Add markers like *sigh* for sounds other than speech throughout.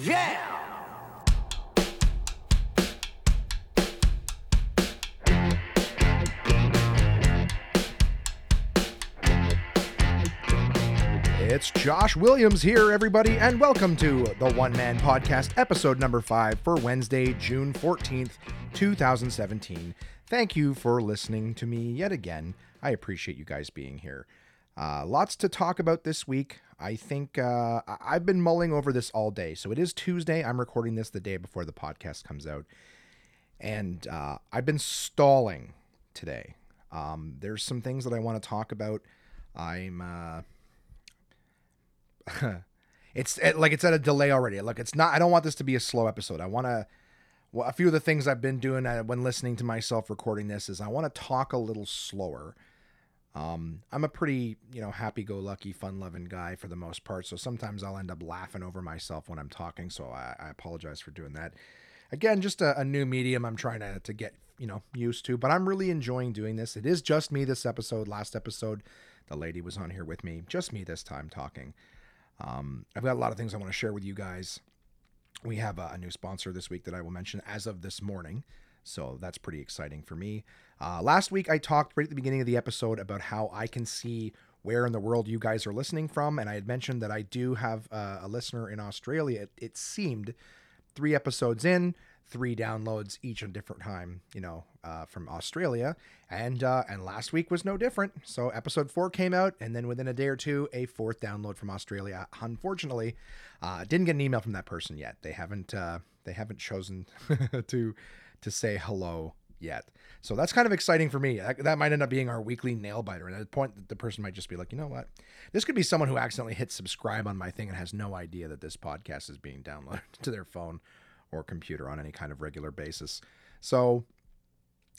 Yeah! It's Josh Williams here, everybody, and welcome to the One Man Podcast, episode number five for Wednesday, June 14th, 2017. Thank you for listening to me yet again. I appreciate you guys being here. Uh, lots to talk about this week. I think uh, I've been mulling over this all day. So it is Tuesday. I'm recording this the day before the podcast comes out. And uh, I've been stalling today. Um, there's some things that I want to talk about. I'm. Uh, *laughs* it's it, like it's at a delay already. Like it's not. I don't want this to be a slow episode. I want to. Well, a few of the things I've been doing uh, when listening to myself recording this is I want to talk a little slower. Um, I'm a pretty, you know, happy-go-lucky, fun-loving guy for the most part. So sometimes I'll end up laughing over myself when I'm talking. So I, I apologize for doing that. Again, just a, a new medium I'm trying to, to get, you know, used to. But I'm really enjoying doing this. It is just me this episode. Last episode, the lady was on here with me. Just me this time talking. Um, I've got a lot of things I want to share with you guys. We have a, a new sponsor this week that I will mention as of this morning. So that's pretty exciting for me. Uh, last week, I talked right at the beginning of the episode about how I can see where in the world you guys are listening from. And I had mentioned that I do have uh, a listener in Australia. It, it seemed three episodes in, three downloads each a different time, you know, uh, from Australia. And uh, and last week was no different. So episode four came out, and then within a day or two, a fourth download from Australia. Unfortunately, uh, didn't get an email from that person yet. They haven't uh, they haven't chosen *laughs* to to say hello yet. So that's kind of exciting for me. That, that might end up being our weekly nail biter. And at the point, the person might just be like, you know what? This could be someone who accidentally hit subscribe on my thing and has no idea that this podcast is being downloaded *laughs* to their phone or computer on any kind of regular basis. So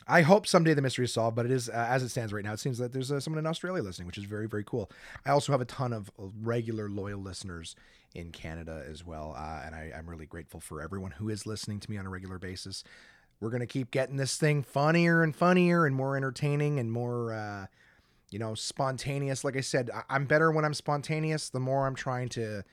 I hope someday the mystery is solved, but it is, uh, as it stands right now, it seems that there's uh, someone in Australia listening, which is very, very cool. I also have a ton of regular, loyal listeners in Canada as well. Uh, and I, I'm really grateful for everyone who is listening to me on a regular basis. We're going to keep getting this thing funnier and funnier and more entertaining and more, uh, you know, spontaneous. Like I said, I- I'm better when I'm spontaneous. The more I'm trying to,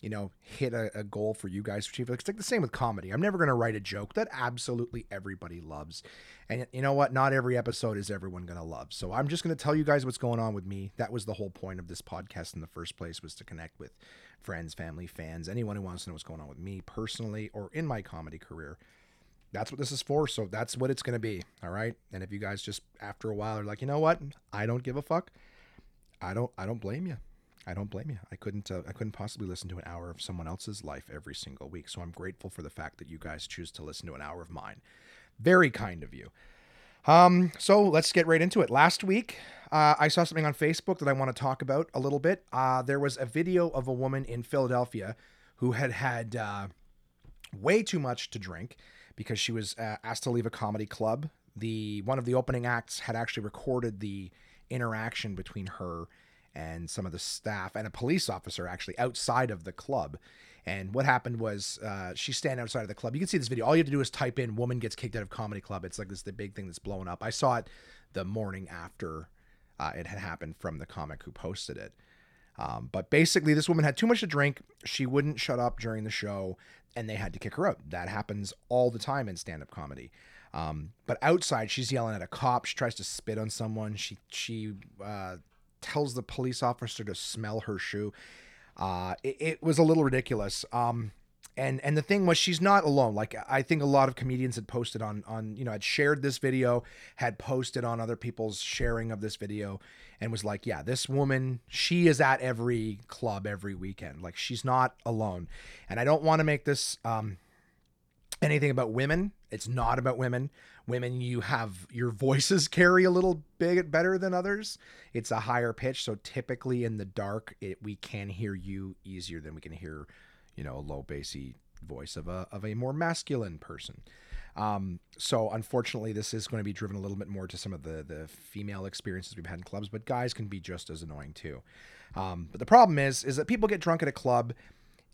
you know, hit a, a goal for you guys to achieve. It's like the same with comedy. I'm never going to write a joke that absolutely everybody loves. And you know what? Not every episode is everyone going to love. So I'm just going to tell you guys what's going on with me. That was the whole point of this podcast in the first place was to connect with friends, family, fans, anyone who wants to know what's going on with me personally or in my comedy career. That's what this is for. So that's what it's going to be. All right. And if you guys just after a while are like, you know what? I don't give a fuck. I don't, I don't blame you. I don't blame you. I couldn't uh, I couldn't possibly listen to an hour of someone else's life every single week. So I'm grateful for the fact that you guys choose to listen to an hour of mine. Very kind of you. Um, so let's get right into it. Last week, uh, I saw something on Facebook that I want to talk about a little bit. Uh, there was a video of a woman in Philadelphia who had had uh, way too much to drink because she was uh, asked to leave a comedy club. The one of the opening acts had actually recorded the interaction between her and some of the staff and a police officer actually outside of the club. And what happened was uh, she's standing outside of the club. You can see this video. All you have to do is type in "woman gets kicked out of comedy club." It's like this the big thing that's blowing up. I saw it the morning after uh, it had happened from the comic who posted it. Um, but basically, this woman had too much to drink. She wouldn't shut up during the show, and they had to kick her out. That happens all the time in stand-up comedy. Um, but outside, she's yelling at a cop. She tries to spit on someone. She she uh, tells the police officer to smell her shoe. Uh, it, it was a little ridiculous. Um, and and the thing was, she's not alone. Like I think a lot of comedians had posted on on you know had shared this video, had posted on other people's sharing of this video, and was like, yeah, this woman, she is at every club every weekend. Like she's not alone. And I don't want to make this um, anything about women. It's not about women. Women, you have your voices *laughs* carry a little bit better than others. It's a higher pitch, so typically in the dark, it, we can hear you easier than we can hear, you know, a low bassy voice of a of a more masculine person. Um, so unfortunately, this is going to be driven a little bit more to some of the the female experiences we've had in clubs, but guys can be just as annoying too. Um, but the problem is, is that people get drunk at a club,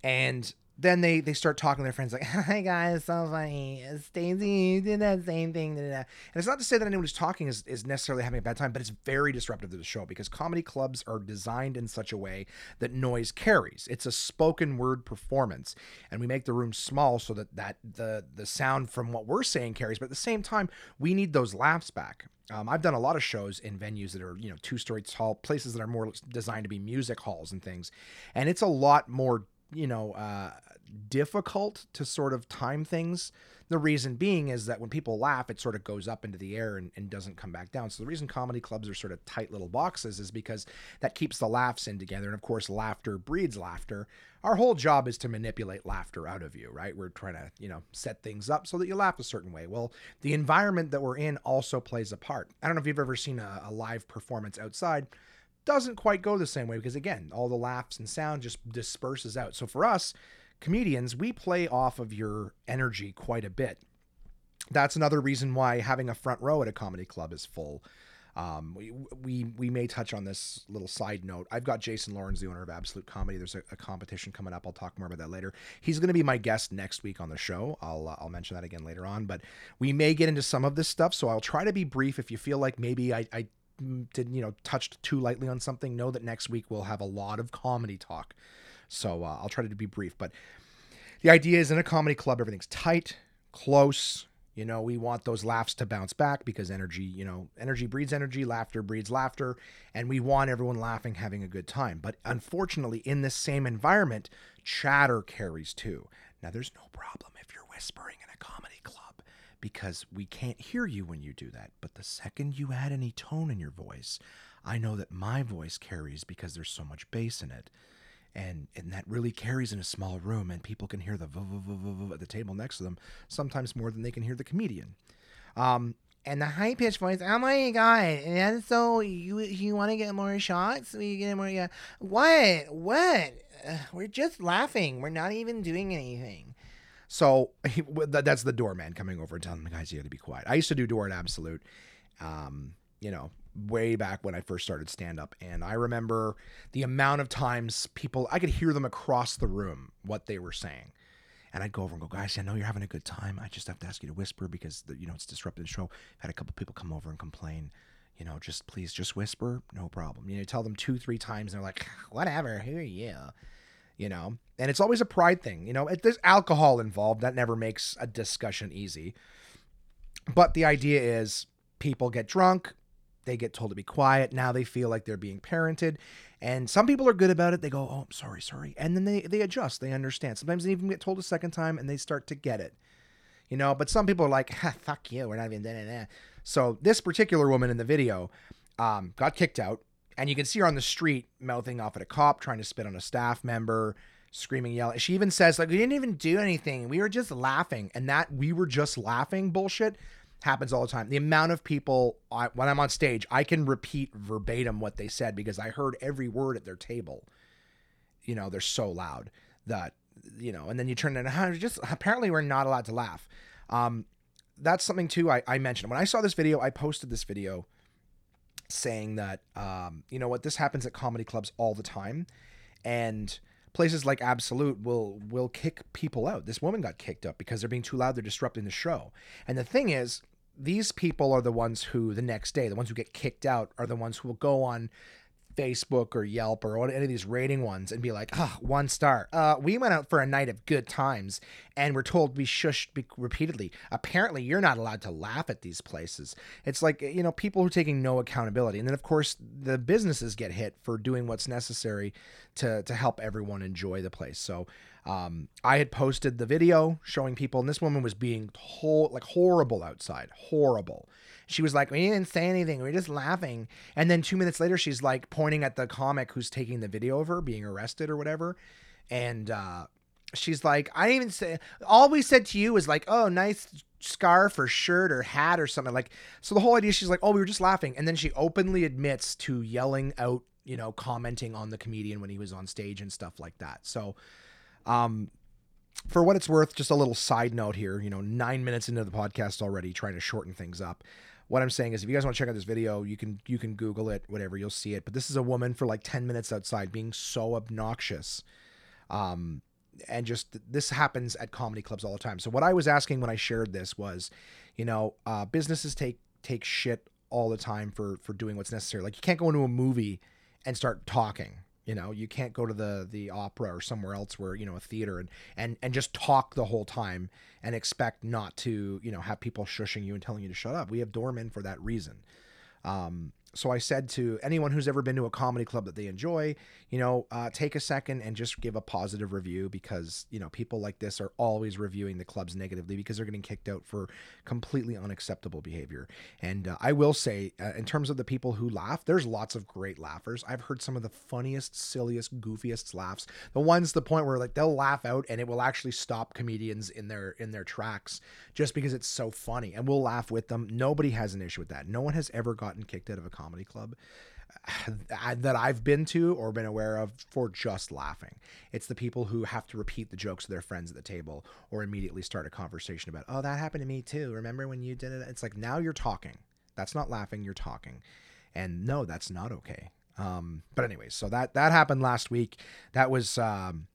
and then they they start talking to their friends like, *laughs* "Hi guys, so funny. Stacey did that same thing." da, da, da." And it's not to say that anyone who's talking is, is necessarily having a bad time, but it's very disruptive to the show because comedy clubs are designed in such a way that noise carries. It's a spoken word performance, and we make the room small so that that the the sound from what we're saying carries. But at the same time, we need those laughs back. Um, I've done a lot of shows in venues that are, you know, two story tall, places that are more designed to be music halls and things. And it's a lot more, you know, uh, difficult to sort of time things. The reason being is that when people laugh, it sort of goes up into the air and, and doesn't come back down. So the reason comedy clubs are sort of tight little boxes is because that keeps the laughs in together. And of course, laughter breeds laughter. Our whole job is to manipulate laughter out of you, right? We're trying to, you know, set things up so that you laugh a certain way. Well, the environment that we're in also plays a part. I don't know if you've ever seen a, a live performance outside doesn't quite go the same way because again all the laughs and sound just disperses out so for us comedians we play off of your energy quite a bit that's another reason why having a front row at a comedy club is full um, we, we we may touch on this little side note. I've got Jason Lawrence, the owner of Absolute Comedy. There's a, a competition coming up. I'll talk more about that later. He's going to be my guest next week on the show. I'll uh, I'll mention that again later on. But we may get into some of this stuff, so I'll try to be brief. If you feel like maybe I, I did you know touched too lightly on something, know that next week we'll have a lot of comedy talk. So uh, I'll try to be brief, but the idea is in a comedy club, everything's tight, close. You know, we want those laughs to bounce back because energy, you know, energy breeds energy, laughter breeds laughter, and we want everyone laughing, having a good time. But unfortunately, in this same environment, chatter carries too. Now, there's no problem if you're whispering in a comedy because we can't hear you when you do that. But the second you add any tone in your voice, I know that my voice carries because there's so much bass in it. And, and that really carries in a small room, and people can hear the v- v- v- at the table next to them, sometimes more than they can hear the comedian. Um, and the high pitched voice, oh my god! And so you you want to get more shots? You get more? Yeah. What? What? Uh, we're just laughing. We're not even doing anything. So he, that's the doorman coming over and telling the guys you got to be quiet. I used to do door at Absolute, um, you know, way back when I first started stand up, and I remember the amount of times people I could hear them across the room what they were saying. And I'd go over and go, guys, I know you're having a good time. I just have to ask you to whisper because the, you know it's disrupting the show. I've had a couple people come over and complain. You know, just please, just whisper, no problem. You know, tell them two, three times, and they're like, whatever, who are you? You know, and it's always a pride thing. You know, if there's alcohol involved, that never makes a discussion easy. But the idea is people get drunk, they get told to be quiet. Now they feel like they're being parented. And some people are good about it. They go, oh, I'm sorry, sorry. And then they, they adjust, they understand. Sometimes they even get told a second time and they start to get it. You know, but some people are like, ha, fuck you, we're not even da, da, da. So this particular woman in the video um, got kicked out. And you can see her on the street mouthing off at a cop, trying to spit on a staff member, screaming, yelling. She even says, like, we didn't even do anything. We were just laughing. And that we were just laughing bullshit happens all the time. The amount of people I, when I'm on stage, I can repeat verbatim what they said because I heard every word at their table. You know, they're so loud that you know, and then you turn it and *laughs* just apparently we're not allowed to laugh. Um, that's something too I, I mentioned when I saw this video. I posted this video saying that um, you know what this happens at comedy clubs all the time, and places like Absolute will will kick people out. This woman got kicked out because they're being too loud. They're disrupting the show. And the thing is, these people are the ones who the next day, the ones who get kicked out, are the ones who will go on Facebook or Yelp or any of these rating ones and be like, ah, oh, one star. Uh, we went out for a night of good times and we're told we shushed repeatedly. Apparently, you're not allowed to laugh at these places. It's like, you know, people who are taking no accountability. And then, of course, the businesses get hit for doing what's necessary to, to help everyone enjoy the place. So, um, I had posted the video showing people, and this woman was being whole, like horrible outside, horrible. She was like, "We didn't say anything. We were just laughing." And then two minutes later, she's like pointing at the comic who's taking the video of her being arrested or whatever, and uh, she's like, "I didn't even say. All we said to you was like, oh, nice." scarf or shirt or hat or something like so the whole idea she's like oh we were just laughing and then she openly admits to yelling out you know commenting on the comedian when he was on stage and stuff like that so um, for what it's worth, just a little side note here. You know, nine minutes into the podcast already, trying to shorten things up. What I'm saying is, if you guys want to check out this video, you can you can Google it, whatever, you'll see it. But this is a woman for like 10 minutes outside being so obnoxious. Um, and just this happens at comedy clubs all the time. So what I was asking when I shared this was, you know, uh, businesses take take shit all the time for for doing what's necessary. Like you can't go into a movie and start talking. You know, you can't go to the the opera or somewhere else where you know a theater and and and just talk the whole time and expect not to you know have people shushing you and telling you to shut up. We have doormen for that reason. Um, so I said to anyone who's ever been to a comedy club that they enjoy, you know, uh, take a second and just give a positive review because you know people like this are always reviewing the clubs negatively because they're getting kicked out for completely unacceptable behavior. And uh, I will say, uh, in terms of the people who laugh, there's lots of great laughers. I've heard some of the funniest, silliest, goofiest laughs. The ones the point where like they'll laugh out and it will actually stop comedians in their in their tracks just because it's so funny, and we'll laugh with them. Nobody has an issue with that. No one has ever gotten kicked out of a comedy club *sighs* that I've been to or been aware of for just laughing. It's the people who have to repeat the jokes to their friends at the table or immediately start a conversation about, oh, that happened to me too. Remember when you did it? It's like now you're talking. That's not laughing, you're talking. And no, that's not okay. Um, but anyways, so that that happened last week. That was um,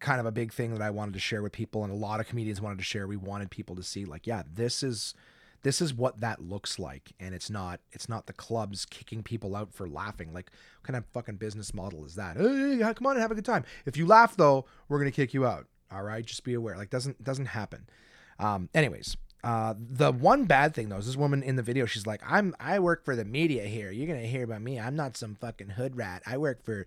kind of a big thing that I wanted to share with people, and a lot of comedians wanted to share. We wanted people to see, like, yeah, this is this is what that looks like and it's not it's not the clubs kicking people out for laughing like what kind of fucking business model is that hey, come on and have a good time if you laugh though we're gonna kick you out all right just be aware like doesn't doesn't happen um anyways uh, the one bad thing though is this woman in the video. She's like, "I'm I work for the media here. You're gonna hear about me. I'm not some fucking hood rat. I work for,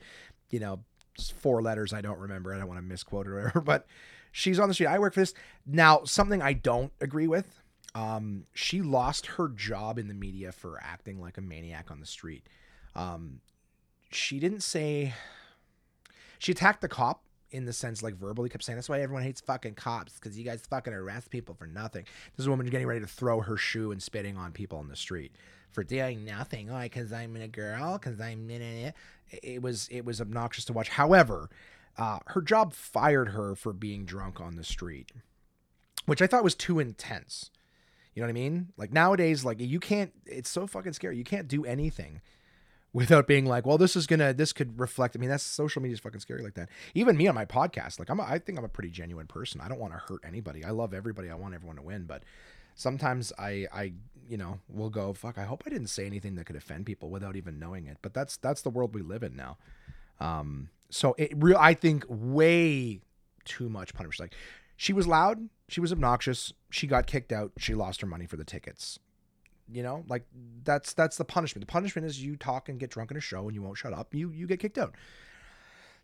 you know, four letters I don't remember. I don't want to misquote or whatever. *laughs* But she's on the street. I work for this. Now, something I don't agree with um, she lost her job in the media for acting like a maniac on the street. Um, she didn't say she attacked the cop in the sense like verbally kept saying that's why everyone hates fucking cops because you guys fucking arrest people for nothing. This is a woman getting ready to throw her shoe and spitting on people on the street for doing nothing. Why? Because I'm a girl. Because I'm in it. It was it was obnoxious to watch. However, uh, her job fired her for being drunk on the street, which I thought was too intense. You know what I mean? Like nowadays, like you can't. It's so fucking scary. You can't do anything *laughs* without being like, well, this is gonna, this could reflect. I mean, that's social media is fucking scary like that. Even me on my podcast, like I'm, a, I think I'm a pretty genuine person. I don't want to hurt anybody. I love everybody. I want everyone to win, but sometimes I, I, you know, will go, fuck. I hope I didn't say anything that could offend people without even knowing it. But that's that's the world we live in now. Um, so it real, I think way too much punishment. Like she was loud, she was obnoxious, she got kicked out, she lost her money for the tickets. You know, like that's that's the punishment. The punishment is you talk and get drunk in a show and you won't shut up, you you get kicked out.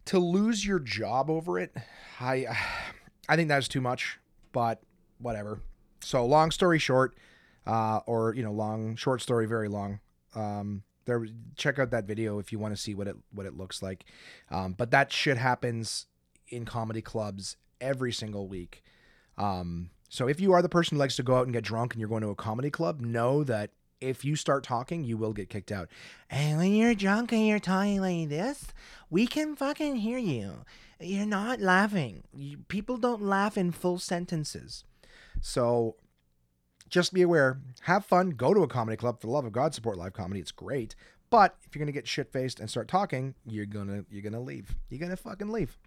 To lose your job over it, I *sighs* I think that's too much, but whatever. So long story short, uh, or you know, long short story, very long. Um, there, check out that video if you want to see what it what it looks like. Um, but that shit happens in comedy clubs every single week. Um, so if you are the person who likes to go out and get drunk and you're going to a comedy club, know that if you start talking, you will get kicked out. And when you're drunk and you're talking like this, we can fucking hear you. You're not laughing. You, people don't laugh in full sentences. So just be aware. Have fun. Go to a comedy club. For the love of God, support live comedy. It's great. But if you're gonna get shit faced and start talking, you're gonna you're gonna leave. You're gonna fucking leave.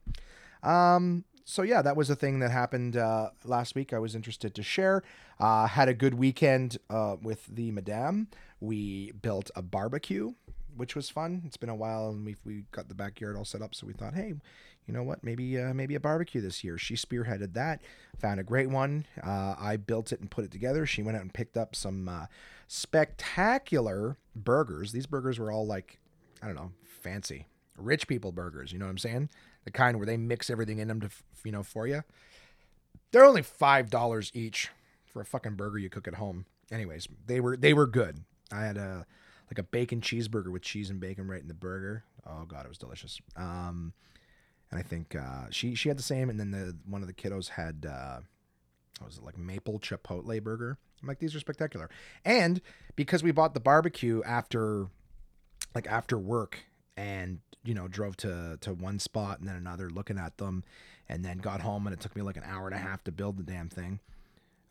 Um, so yeah, that was a thing that happened uh, last week. I was interested to share. Uh, had a good weekend uh, with the madame. We built a barbecue, which was fun. It's been a while, and we we got the backyard all set up. So we thought, hey, you know what? Maybe uh, maybe a barbecue this year. She spearheaded that. Found a great one. Uh, I built it and put it together. She went out and picked up some uh, spectacular burgers. These burgers were all like, I don't know, fancy, rich people burgers. You know what I'm saying? The kind where they mix everything in them to you know for you. They're only five dollars each for a fucking burger you cook at home. Anyways, they were they were good. I had a like a bacon cheeseburger with cheese and bacon right in the burger. Oh god, it was delicious. Um, and I think uh, she she had the same, and then the one of the kiddos had uh, what was it like maple chipotle burger. I'm like these are spectacular, and because we bought the barbecue after like after work and you know drove to to one spot and then another looking at them and then got home and it took me like an hour and a half to build the damn thing.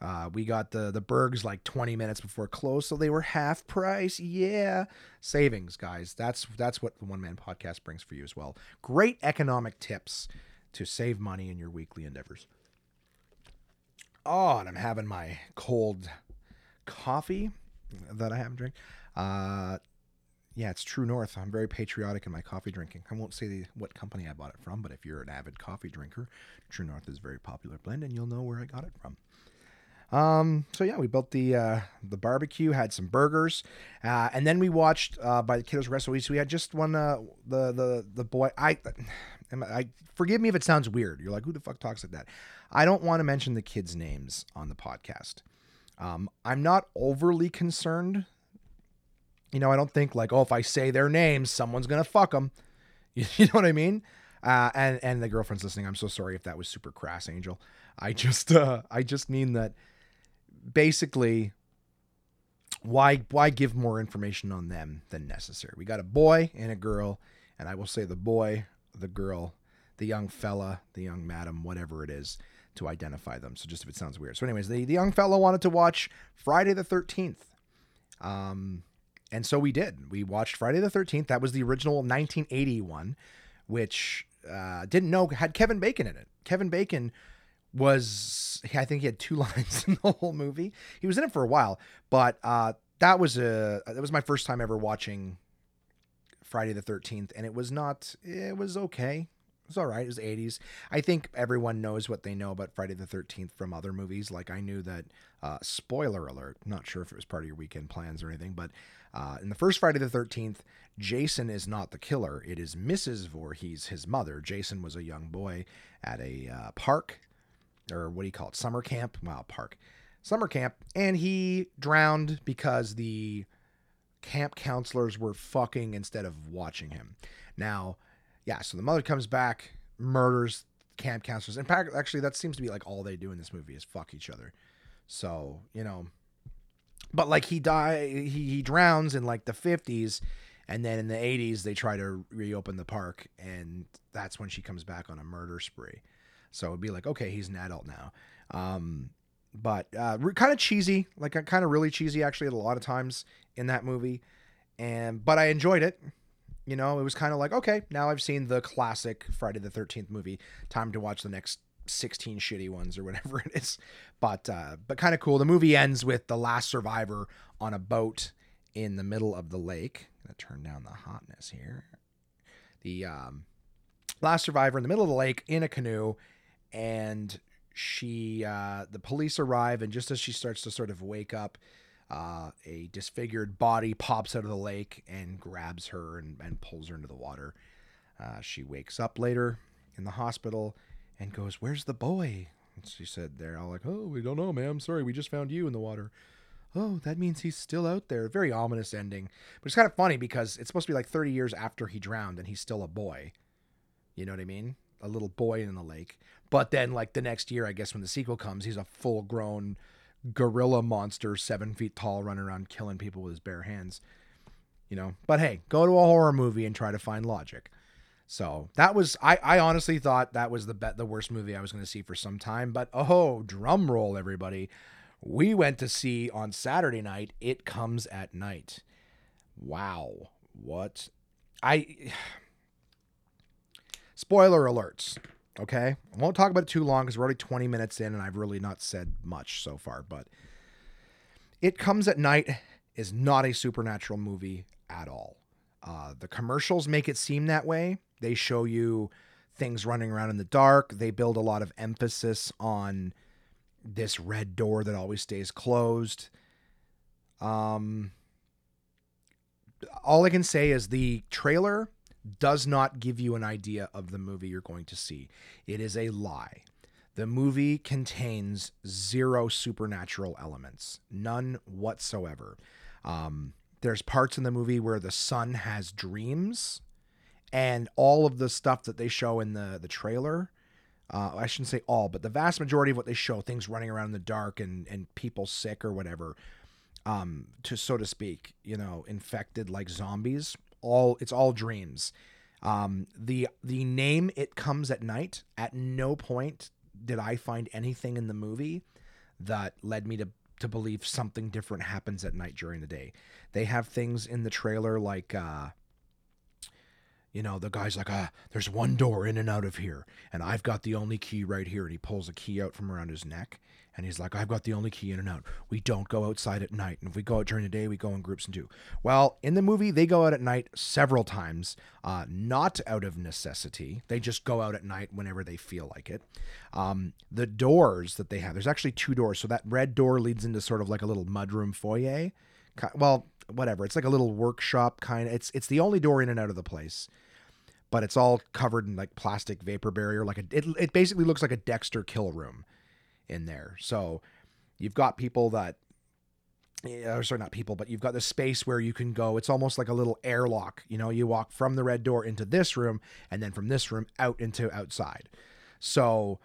Uh, we got the the bergs like 20 minutes before close so they were half price. Yeah. Savings guys. That's that's what the one man podcast brings for you as well. Great economic tips to save money in your weekly endeavors. Oh, and I'm having my cold coffee that I haven't drank. Uh, yeah, it's True North. I'm very patriotic in my coffee drinking. I won't say the, what company I bought it from, but if you're an avid coffee drinker, True North is a very popular blend, and you'll know where I got it from. Um, so yeah, we built the uh, the barbecue, had some burgers, uh, and then we watched uh, by the kiddos wrestle. So we had just one uh, the the the boy. I, I forgive me if it sounds weird. You're like, who the fuck talks like that? I don't want to mention the kids' names on the podcast. Um, I'm not overly concerned. You know, I don't think like, oh, if I say their names, someone's gonna fuck them. You, *laughs* you know what I mean? Uh, and and the girlfriend's listening. I'm so sorry if that was super crass, Angel. I just uh, I just mean that basically why why give more information on them than necessary? We got a boy and a girl, and I will say the boy, the girl, the young fella, the young madam, whatever it is, to identify them. So just if it sounds weird. So, anyways, the, the young fella wanted to watch Friday the thirteenth. Um and so we did. We watched Friday the 13th. That was the original 1981, which uh, didn't know had Kevin Bacon in it. Kevin Bacon was I think he had two *laughs* lines in the whole movie. He was in it for a while, but uh, that was a that was my first time ever watching Friday the 13th and it was not it was okay. It was all right. It was 80s. I think everyone knows what they know about Friday the 13th from other movies. Like I knew that uh, spoiler alert, not sure if it was part of your weekend plans or anything, but uh, in the first Friday the 13th, Jason is not the killer. It is Mrs. Voorhees, his mother. Jason was a young boy at a uh, park or what do you call it? Summer camp? Wow, park. Summer camp. And he drowned because the camp counselors were fucking instead of watching him. Now, yeah, so the mother comes back, murders camp counselors. In fact, actually, that seems to be like all they do in this movie is fuck each other. So, you know, but like he die, he, he drowns in like the 50s. And then in the 80s, they try to reopen the park. And that's when she comes back on a murder spree. So it'd be like, okay, he's an adult now. Um, but uh, kind of cheesy, like kind of really cheesy actually, a lot of times in that movie. And but I enjoyed it. You know, it was kind of like, okay, now I've seen the classic Friday the Thirteenth movie. Time to watch the next 16 shitty ones or whatever *laughs* it is. But uh, but kind of cool. The movie ends with the last survivor on a boat in the middle of the lake. I'm gonna turn down the hotness here. The um, last survivor in the middle of the lake in a canoe and she uh, the police arrive and just as she starts to sort of wake up uh, a disfigured body pops out of the lake and grabs her and, and pulls her into the water uh, she wakes up later in the hospital and goes where's the boy? And she said they're all like oh we don't know ma'am. Sorry we just found you in the water. Oh that means he's still out there. Very ominous ending but it's kind of funny because it's supposed to be like 30 years after he drowned and he's still a boy. You know what i mean? A little boy in the lake. But then, like the next year, I guess when the sequel comes, he's a full grown gorilla monster, seven feet tall, running around killing people with his bare hands. You know, but hey, go to a horror movie and try to find logic. So that was I, I honestly thought that was the bet the worst movie I was going to see for some time. But oh, drum roll, everybody! We went to see on Saturday night. It comes at night. Wow, what I *sighs* spoiler alerts. Okay. I won't talk about it too long because we're already 20 minutes in and I've really not said much so far. But It Comes at Night is not a supernatural movie at all. Uh, the commercials make it seem that way. They show you things running around in the dark. They build a lot of emphasis on this red door that always stays closed. Um, all I can say is the trailer does not give you an idea of the movie you're going to see. It is a lie. The movie contains zero supernatural elements, none whatsoever. Um, there's parts in the movie where the son has dreams, and all of the stuff that they show in the the trailer. Uh, I shouldn't say all, but the vast majority of what they show, things running around in the dark and and people sick or whatever, um, to so to speak, you know, infected like zombies all it's all dreams. Um, the the name it comes at night. At no point did I find anything in the movie that led me to to believe something different happens at night during the day. They have things in the trailer like uh, you know, the guy's like, ah, there's one door in and out of here, and I've got the only key right here. And he pulls a key out from around his neck, and he's like, I've got the only key in and out. We don't go outside at night. And if we go out during the day, we go in groups and do. Well, in the movie, they go out at night several times, uh, not out of necessity. They just go out at night whenever they feel like it. Um, the doors that they have, there's actually two doors. So that red door leads into sort of like a little mudroom foyer. Well, whatever. It's like a little workshop kind of. It's it's the only door in and out of the place but it's all covered in like plastic vapor barrier. Like a, it, it basically looks like a Dexter kill room in there. So you've got people that, or sorry, not people, but you've got the space where you can go. It's almost like a little airlock. You know, you walk from the red door into this room, and then from this room out into outside. So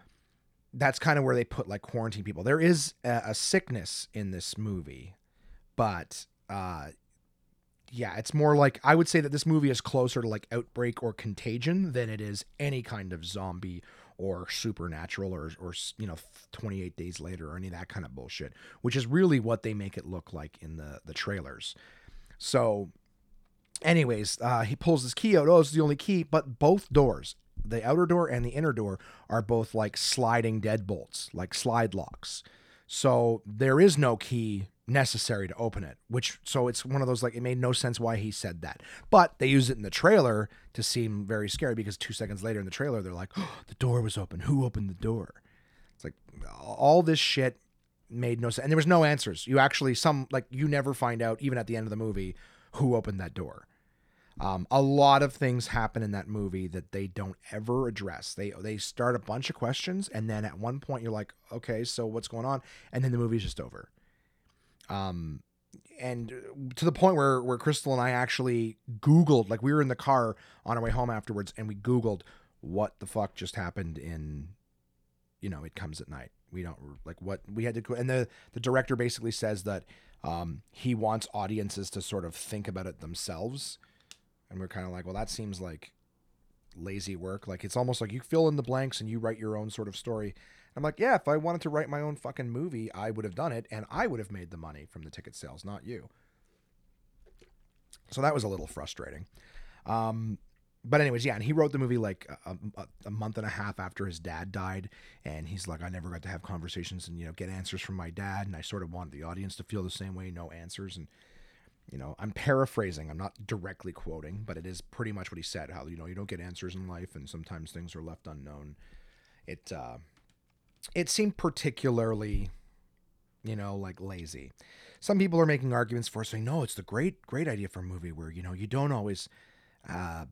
that's kind of where they put like quarantine people. There is a, a sickness in this movie, but uh, yeah, it's more like I would say that this movie is closer to like Outbreak or Contagion than it is any kind of zombie or supernatural or or you know 28 days later or any of that kind of bullshit, which is really what they make it look like in the the trailers. So anyways, uh, he pulls his key out. Oh, it's the only key, but both doors, the outer door and the inner door, are both like sliding deadbolts, like slide locks. So there is no key necessary to open it which so it's one of those like it made no sense why he said that but they use it in the trailer to seem very scary because two seconds later in the trailer they're like oh, *gasps* the door was open who opened the door it's like all this shit made no sense and there was no answers you actually some like you never find out even at the end of the movie who opened that door um, a lot of things happen in that movie that they don't ever address. They they start a bunch of questions, and then at one point you're like, okay, so what's going on? And then the movie's just over. Um, and to the point where where Crystal and I actually Googled, like we were in the car on our way home afterwards, and we Googled what the fuck just happened in, you know, it comes at night. We don't like what we had to and the the director basically says that um, he wants audiences to sort of think about it themselves, and we're kind of like, well, that seems like lazy work. Like it's almost like you fill in the blanks and you write your own sort of story. I'm like, yeah, if I wanted to write my own fucking movie, I would have done it, and I would have made the money from the ticket sales, not you. So that was a little frustrating. Um, but anyways, yeah, and he wrote the movie like a, a, a, month and a half after his dad died, and he's like, I never got to have conversations and you know get answers from my dad, and I sort of wanted the audience to feel the same way, no answers, and you know, I'm paraphrasing, I'm not directly quoting, but it is pretty much what he said. How you know you don't get answers in life, and sometimes things are left unknown. It uh, it seemed particularly, you know, like lazy. Some people are making arguments for saying, no, it's the great, great idea for a movie where, you know, you don't always uh,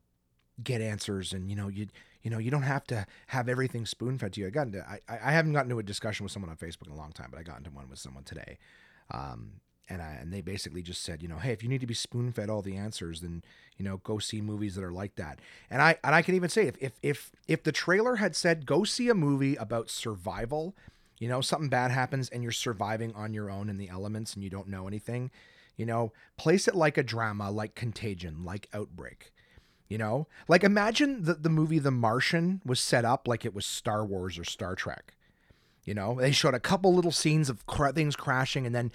get answers and, you know, you, you know, you don't have to have everything spoon fed to you. I got into, I, I haven't gotten into a discussion with someone on Facebook in a long time, but I got into one with someone today. Um, and I, and they basically just said, you know, hey, if you need to be spoon fed all the answers, then you know, go see movies that are like that. And I and I can even say if if if if the trailer had said go see a movie about survival, you know, something bad happens and you're surviving on your own in the elements and you don't know anything, you know, place it like a drama, like Contagion, like Outbreak. You know, like imagine that the movie The Martian was set up like it was Star Wars or Star Trek you know, they showed a couple little scenes of things crashing, and then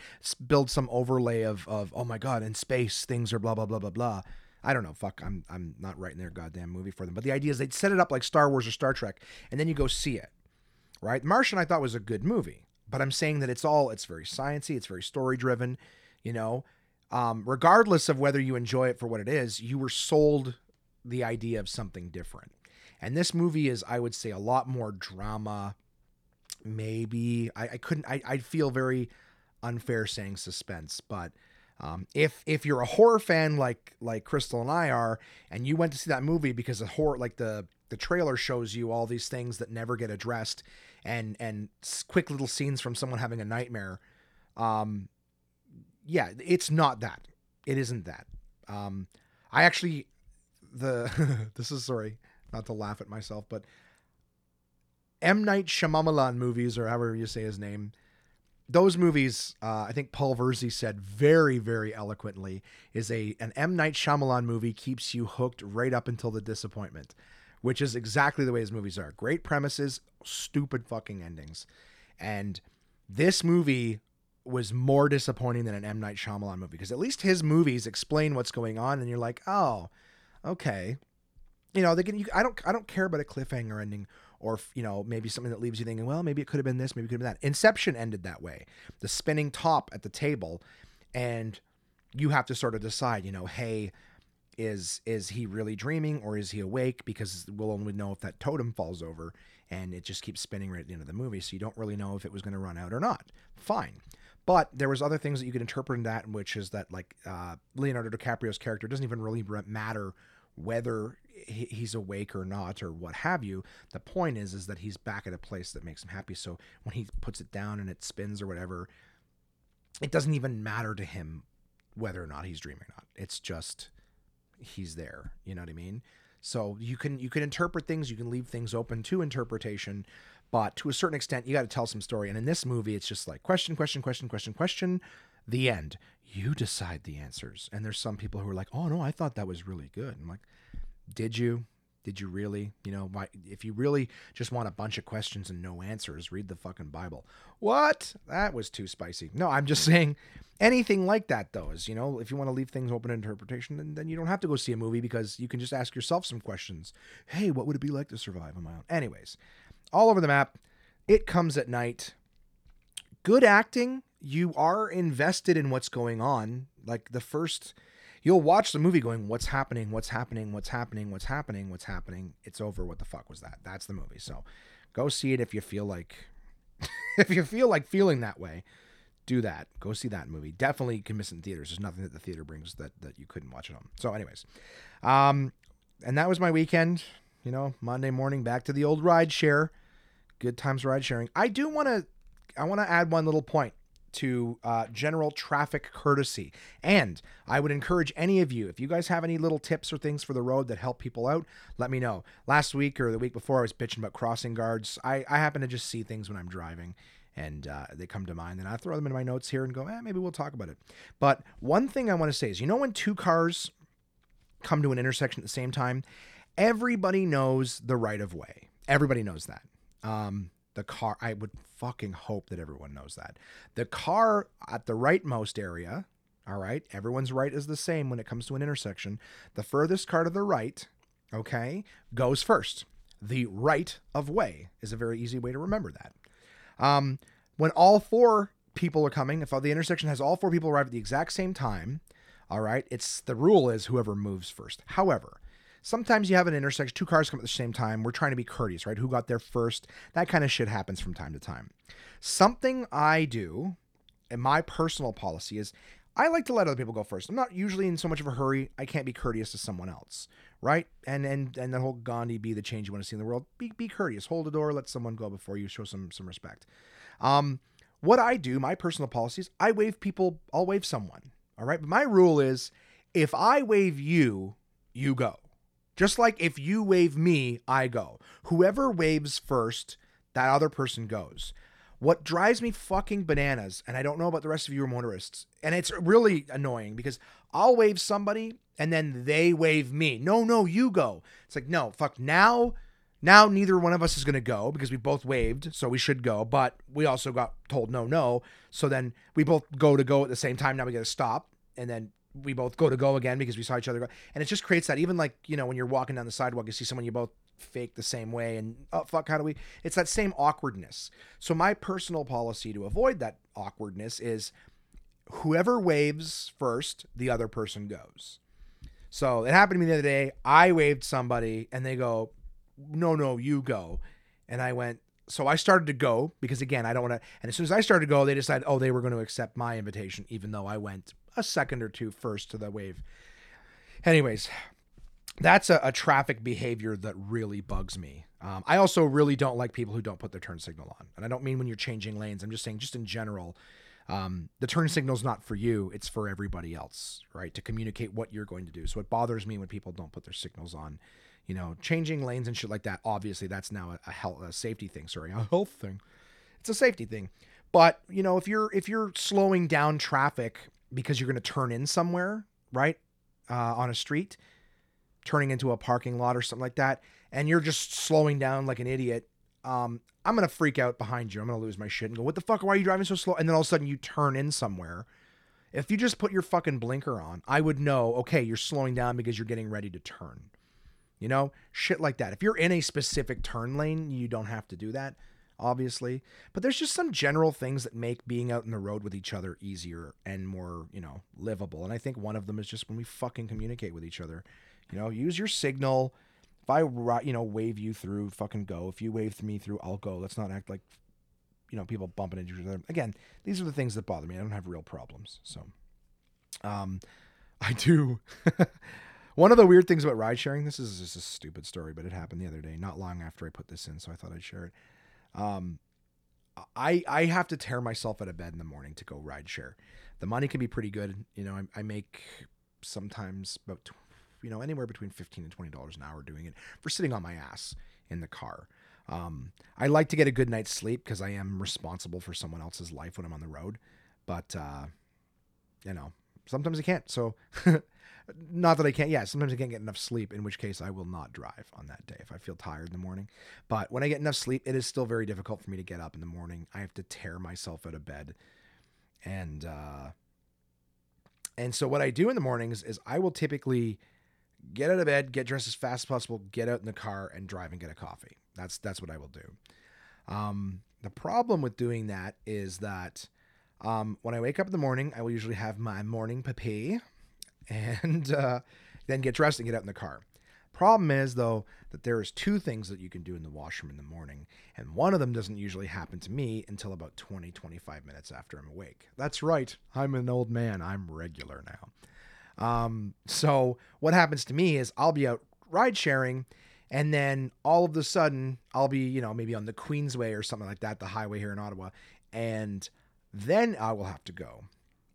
build some overlay of of oh my god, in space things are blah blah blah blah blah. I don't know. Fuck, I'm I'm not writing their goddamn movie for them. But the idea is they'd set it up like Star Wars or Star Trek, and then you go see it. Right? Martian, I thought was a good movie, but I'm saying that it's all it's very sciency, it's very story driven. You know, um, regardless of whether you enjoy it for what it is, you were sold the idea of something different. And this movie is, I would say, a lot more drama maybe I, I couldn't I, I feel very unfair saying suspense but um, if if you're a horror fan like like crystal and i are and you went to see that movie because the horror like the the trailer shows you all these things that never get addressed and and quick little scenes from someone having a nightmare um yeah it's not that. It isn't that. Um i actually the *laughs* this is sorry not to laugh at myself but M Night Shyamalan movies, or however you say his name, those movies, uh, I think Paul Verzi said very, very eloquently, is a an M Night Shyamalan movie keeps you hooked right up until the disappointment, which is exactly the way his movies are. Great premises, stupid fucking endings, and this movie was more disappointing than an M Night Shyamalan movie because at least his movies explain what's going on, and you're like, oh, okay, you know, they can. You, I don't. I don't care about a cliffhanger ending, or you know, maybe something that leaves you thinking, well, maybe it could have been this, maybe it could have been that. Inception ended that way. The spinning top at the table, and you have to sort of decide. You know, hey, is is he really dreaming or is he awake? Because we'll only know if that totem falls over, and it just keeps spinning right at the end of the movie. So you don't really know if it was going to run out or not. Fine. But there was other things that you could interpret in that, which is that like uh, Leonardo DiCaprio's character doesn't even really matter whether he's awake or not or what have you. The point is is that he's back at a place that makes him happy. So when he puts it down and it spins or whatever, it doesn't even matter to him whether or not he's dreaming or not. It's just he's there. You know what I mean? So you can you can interpret things, you can leave things open to interpretation, but to a certain extent, you got to tell some story. And in this movie, it's just like question, question, question, question, question, the end. You decide the answers. And there's some people who are like, "Oh no, I thought that was really good." I'm like, "Did you? Did you really? You know, why, if you really just want a bunch of questions and no answers, read the fucking Bible." What? That was too spicy. No, I'm just saying anything like that though is you know if you want to leave things open to interpretation then, then you don't have to go see a movie because you can just ask yourself some questions hey what would it be like to survive on my own anyways all over the map. It comes at night. Good acting. You are invested in what's going on. Like the first, you'll watch the movie going, What's happening? What's happening? What's happening? What's happening? What's happening? It's over. What the fuck was that? That's the movie. So go see it if you feel like, *laughs* if you feel like feeling that way. Do that. Go see that movie. Definitely can miss it in theaters. There's nothing that the theater brings that that you couldn't watch at home. So, anyways, um, and that was my weekend. You know, Monday morning back to the old ride share good times ride sharing. I do want to I want to add one little point to uh, general traffic courtesy. And I would encourage any of you, if you guys have any little tips or things for the road that help people out, let me know. Last week or the week before, I was bitching about crossing guards. I, I happen to just see things when I'm driving and uh, they come to mind and I throw them in my notes here and go, eh, maybe we'll talk about it. But one thing I want to say is, you know, when two cars come to an intersection at the same time, everybody knows the right of way. Everybody knows that. Um, the car, I would fucking hope that everyone knows that. The car at the rightmost area, all right, everyone's right is the same when it comes to an intersection. The furthest car to the right, okay, goes first. The right of way is a very easy way to remember that. Um, when all four people are coming, if the intersection has all four people arrive at the exact same time, all right, it's the rule is whoever moves first. However, sometimes you have an intersection, two cars come at the same time. We're trying to be courteous, right? Who got there first? That kind of shit happens from time to time. Something I do, and my personal policy is I like to let other people go first. I'm not usually in so much of a hurry. I can't be courteous to someone else, right? And and and the whole Gandhi be the change you want to see in the world. Be be courteous. Hold the door. Let someone go before you. Show some some respect. Um, what I do, my personal policy is I wave people. I'll wave someone. All right, but my rule is if I wave you, you go. Just like if you wave me, I go. Whoever waves first, that other person goes. What drives me fucking bananas, and I don't know about the rest of you motorists, and it's really annoying because I'll wave somebody and then they wave me. No, no, you go. It's like, no, fuck, now, now neither one of us is going to go because we both waved, so we should go, but we also got told no, no. So then we both go to go at the same time. Now we got to stop, and then we both go to go again because we saw each other go. And it just creates that even like, you know, when you're walking down the sidewalk, you see someone you both fake the same way and oh fuck, how do we it's that same awkwardness. So my personal policy to avoid that awkwardness is whoever waves first, the other person goes. So it happened to me the other day. I waved somebody and they go, No, no, you go. And I went, so I started to go because again, I don't want to. And as soon as I started to go, they decided, oh, they were going to accept my invitation, even though I went a second or two first to the wave. Anyways, that's a, a traffic behavior that really bugs me. Um, I also really don't like people who don't put their turn signal on. And I don't mean when you're changing lanes, I'm just saying, just in general, um, the turn signal is not for you, it's for everybody else, right? To communicate what you're going to do. So it bothers me when people don't put their signals on. You know, changing lanes and shit like that. Obviously, that's now a, a health, a safety thing. Sorry, a health thing. It's a safety thing. But you know, if you're if you're slowing down traffic because you're going to turn in somewhere, right? Uh, on a street, turning into a parking lot or something like that, and you're just slowing down like an idiot, um, I'm to freak out behind you. I'm to lose my shit and go, what the fuck? Why are you driving so slow? And then all of a sudden you turn in somewhere. If you just put your fucking blinker on, I would know, okay, you're slowing down because you're getting ready to turn. You know, shit like that. If you're in a specific turn lane, you don't have to do that, obviously. But there's just some general things that make being out in the road with each other easier and more, you know, livable. And I think one of them is just when we fucking communicate with each other. You know, use your signal. If I, you know, wave you through, fucking go. If you wave me through, I'll go. Let's not act like, you know, people bumping into each other. Again, these are the things that bother me. I don't have real problems. So, um, I do. *laughs* One of the weird things about ride sharing, this is just a stupid story, but it happened the other day, not long after I put this in, so I thought I'd share it. Um, I I have to tear myself out of bed in the morning to go ride share. The money can be pretty good. You know, I, I make sometimes about you know anywhere between fifteen and twenty dollars an hour doing it for sitting on my ass in the car. Um, I like to get a good night's sleep because I am responsible for someone else's life when I'm on the road. But uh, you know, sometimes I can't. So *laughs* not that I can't. Yeah, sometimes I can't get enough sleep, in which case I will not drive on that day if I feel tired in the morning. But when I get enough sleep, it is still very difficult for me to get up in the morning. I have to tear myself out of bed, and uh, and so what I do in the mornings is I will typically get out of bed, get dressed as fast as possible, get out in the car, and drive and get a coffee. That's that's what I will do. Um, the problem with doing that is that um, when I wake up in the morning, I will usually have my morning papi and uh, then get dressed and get out in the car. Problem is, though, that there is two things that you can do in the washroom in the morning, and one of them doesn't usually happen to me until about 20, 25 minutes after I'm awake. That's right, I'm an old man. I'm regular now. Um, so what happens to me is I'll be out ride sharing, and then all of a sudden I'll be, you know, maybe on the Queensway or something like that, the highway here in Ottawa, and then I will have to go.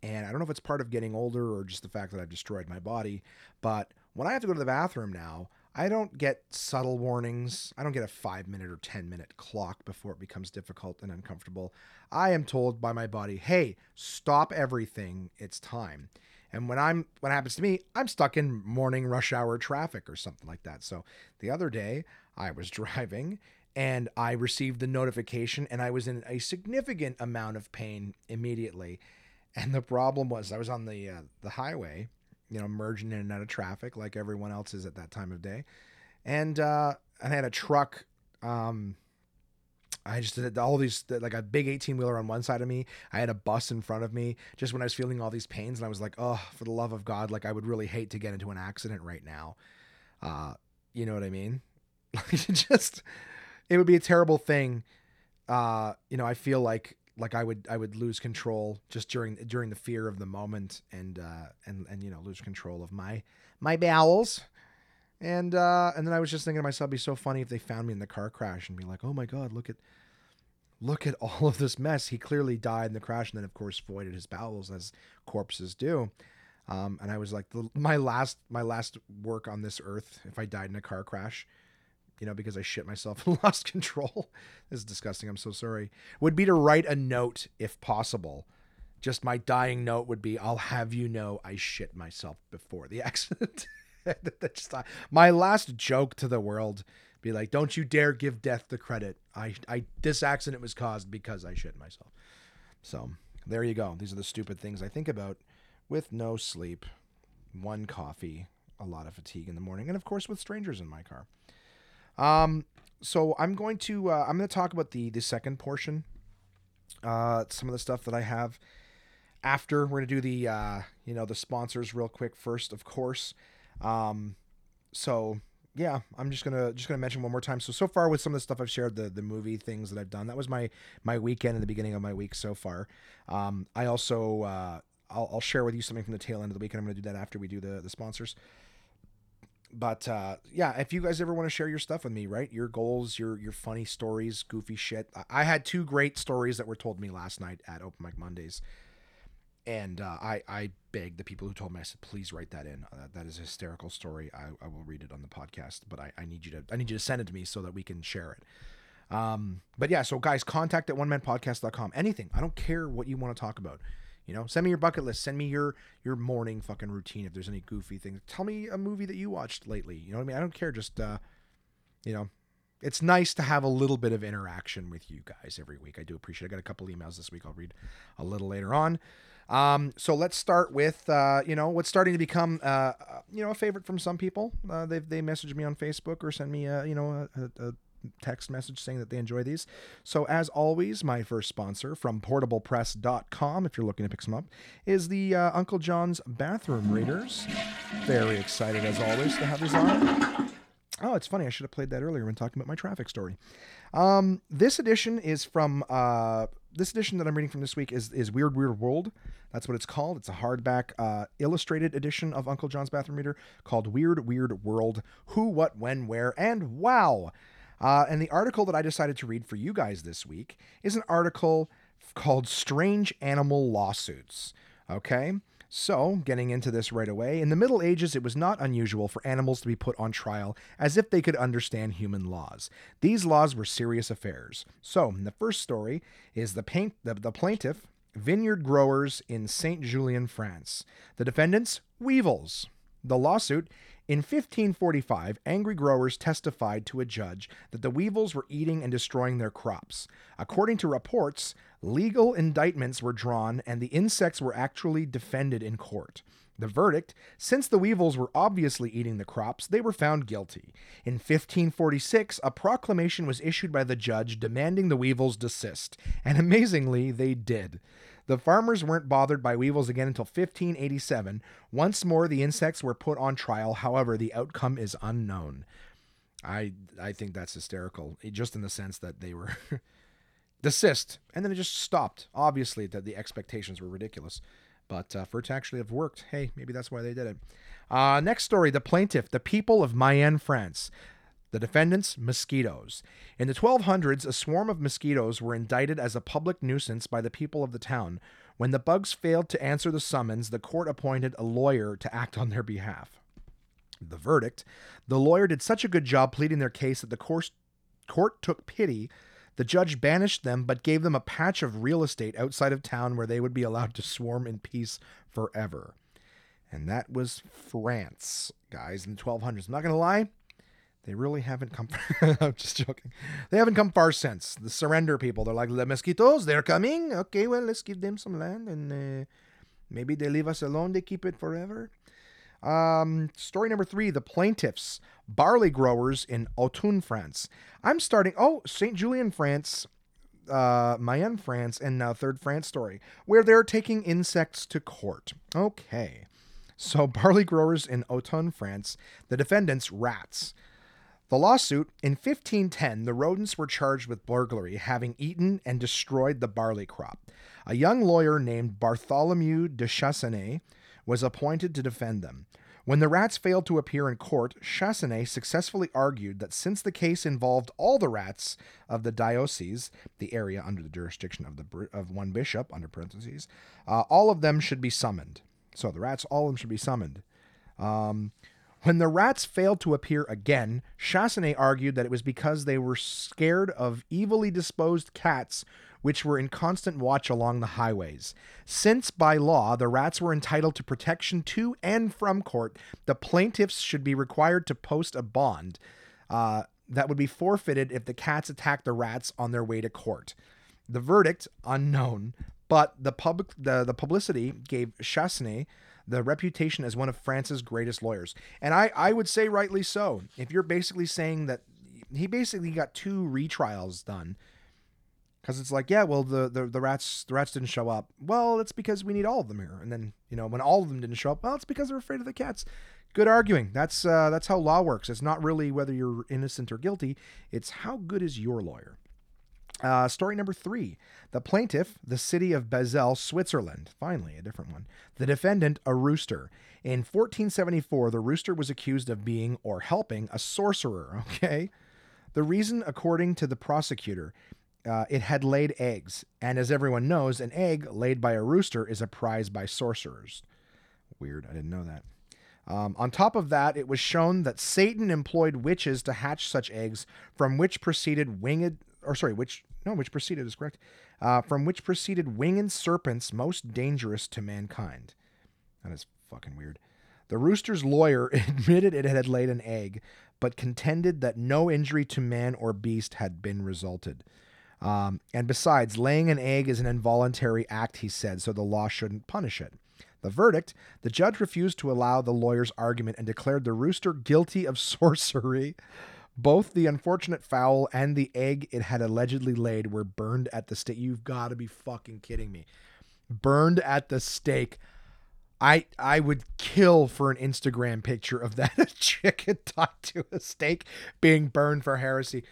And I don't know if it's part of getting older or just the fact that I've destroyed my body, but when I have to go to the bathroom now, I don't get subtle warnings. I don't get a five minute or 10 minute clock before it becomes difficult and uncomfortable. I am told by my body, hey, stop everything. It's time. And when I'm what happens to me, I'm stuck in morning rush hour traffic or something like that. So the other day I was *laughs* driving and I received the notification and I was in a significant amount of pain immediately. And the problem was I was on the uh, the highway, you know, merging in and out of traffic like everyone else is at that time of day. And uh and I had a truck um I just did all these like a big 18 wheeler on one side of me. I had a bus in front of me just when I was feeling all these pains and I was like, "Oh, for the love of God, like I would really hate to get into an accident right now." Uh, you know what I mean? *laughs* Like just it would be a terrible thing. Uh, you know, I feel like like I would I would lose control just during during the fear of the moment and uh and and you know lose control of my my bowels. And uh and then I was just thinking to myself, it'd be so funny if they found me in the car crash and be like, oh my god, look at look at all of this mess. He clearly died in the crash and then of course voided his bowels as corpses do. Um, and I was like, the, my last my last work on this earth, if I died in a car crash, you know, because I shit myself *laughs* and lost control. this is disgusting. I'm so sorry. Would be to write a note if possible. Just my dying note would be I'll have you know I shit myself before the *laughs* accident. *laughs* just, uh, my last joke to the world be like, don't you dare give death the credit. I, I, this accident was caused because I shit myself. So there you go. These are the stupid things I think about with no sleep, one coffee, a lot of fatigue in the morning, and of course with strangers in my car. Um, so I'm going to uh, I'm going to talk about the the second portion. Uh, some of the stuff that I have after we're going to do the uh, you know the sponsors real quick first, of course. Um, so yeah, I'm just gonna just gonna mention one more time. So so far with some of the stuff I've shared, the the movie things that I've done, that was my my weekend in the beginning of my week so far. Um, I also uh, I'll, I'll share with you something from the tail end of the week, and I'm gonna do that after we do the the sponsors but uh, yeah, if you guys ever want to share your stuff with me, right? Your goals, your your funny stories, goofy shit. I had two great stories that were told me last night at Open Mic Mondays, and uh, I I begged the people who told me. I said, please write that in. Uh, that is a hysterical story. I, I will read it on the podcast, but I, I need you to I need you to send it to me so that we can share it. Um, but yeah, so guys, contact at one man podcast.com. Anything. I don't care what you want to talk about. You know, send me your bucket list. Send me your your morning fucking routine. If there's any goofy things, tell me a movie that you watched lately. You know what I mean? I don't care. Just uh, you know, it's nice to have a little bit of interaction with you guys every week. I do appreciate. it. I got a couple emails this week. I'll read a little later on. Um, so let's start with uh, you know what's starting to become uh, uh you know a favorite from some people. Uh, they they message me on Facebook or send me a, you know a, a text message saying that they enjoy these. So, as always, my first sponsor from portablepress.com, if you're looking to pick some up, is the uh, Uncle John's Bathroom Readers. Very excited, as always, to have these on. Oh, it's funny. I should have played that earlier when talking about my traffic story. Um, this edition is from uh, this edition that I'm reading from this week is is Weird Weird World. That's what it's called. It's a hardback uh, illustrated edition of Uncle John's Bathroom Reader called Weird Weird World. Who, what, when, where, and wow. Uh, and the article that I decided to read for you guys this week is an article called Strange Animal Lawsuits. Okay? So, getting into this right away, in the Middle Ages, it was not unusual for animals to be put on trial as if they could understand human laws. These laws were serious affairs. So, the first story is the, paint, the, the plaintiff, vineyard growers in Saint Julien, France. The defendants, weevils. The lawsuit in 1545, angry growers testified to a judge that the weevils were eating and destroying their crops. According to reports, legal indictments were drawn and the insects were actually defended in court. The verdict since the weevils were obviously eating the crops, they were found guilty. In 1546, a proclamation was issued by the judge demanding the weevils desist, and *laughs* amazingly, they did. The farmers weren't bothered by weevils again until 1587. Once more, the insects were put on trial. However, the outcome is unknown. I I think that's hysterical, just in the sense that they were *laughs* desist, and then it just stopped. Obviously, that the expectations were ridiculous, but uh, for it to actually have worked, hey, maybe that's why they did it. Uh, next story: the plaintiff, the people of Mayenne, France. The defendants, mosquitoes. In the 1200s, a swarm of mosquitoes were indicted as a public nuisance by the people of the town. When the bugs failed to answer the summons, the court appointed a lawyer to act on their behalf. The verdict the lawyer did such a good job pleading their case that the court, took pity. The judge banished them, but gave them a patch of real estate outside of town where they would be allowed to swarm in peace forever. And that was France, guys, in the 1200s. I'm not going to lie, they really haven't come. *laughs* I'm just joking. They haven't come far since the surrender people. They're like the mosquitoes. They're coming. Okay, well let's give them some land and uh, maybe they leave us alone. They keep it forever. Um, story number three: the plaintiffs, barley growers in Autun, France. I'm starting. Oh, Saint Julien, France. Uh, Mayenne, France, and now Third France story, where they're taking insects to court. Okay. So, barley growers in Autun, France, the defendants, rats. The lawsuit in 1510, the rodents were charged with burglary, having eaten and destroyed the barley crop. A young lawyer named Bartholomew de Chassenay was appointed to defend them. When the rats failed to appear in court, Chassenay successfully argued that since the case involved all the rats of the diocese, the area under the jurisdiction of the of one bishop, under parentheses, uh, all of them should be summoned. So the rats, all of them should be summoned. Um, when the rats failed to appear again, Chassenay argued that it was because they were scared of evilly disposed cats which were in constant watch along the highways. Since by law the rats were entitled to protection to and from court, the plaintiffs should be required to post a bond uh, that would be forfeited if the cats attacked the rats on their way to court. The verdict unknown, but the public the, the publicity gave Chassenay the reputation as one of France's greatest lawyers. And I, I would say rightly so. If you're basically saying that he basically got two retrials done. Because it's like, yeah, well, the, the the rats the rats didn't show up. Well, it's because we need all of them here. And then you know when all of them didn't show up, well, it's because they're afraid of the cats. Good arguing. That's uh, that's how law works. It's not really whether you're innocent or guilty. It's how good is your lawyer. Uh, story number three the plaintiff, the city of Basel, Switzerland. Finally, a different one. The defendant, a rooster. In 1474, the rooster was accused of being or helping a sorcerer. *laughs* Okay. The reason, according to the prosecutor, uh, it had laid eggs. And as everyone knows, an egg laid by a rooster is a prize by sorcerers. Weird. I didn't know that. Um, on top of that, it was shown that Satan employed witches to hatch such eggs, from which proceeded winged, or sorry, which no, which proceeded is correct, uh, from which proceeded winged serpents most dangerous to mankind. That is fucking weird. The rooster's lawyer *laughs* admitted it had laid an egg, but contended that no injury to man or beast had been resulted. Um, and besides, laying an egg is an involuntary act, he said, so the law shouldn't punish it. The verdict the judge refused to allow the lawyer's argument and declared the rooster guilty of *laughs* sorcery. Both the unfortunate fowl and the egg it had allegedly laid were burned at the stake. You've got to be fucking kidding me. Burned at the stake. I I would kill for an Instagram picture of that *laughs* chicken tied to a stake being burned for heresy.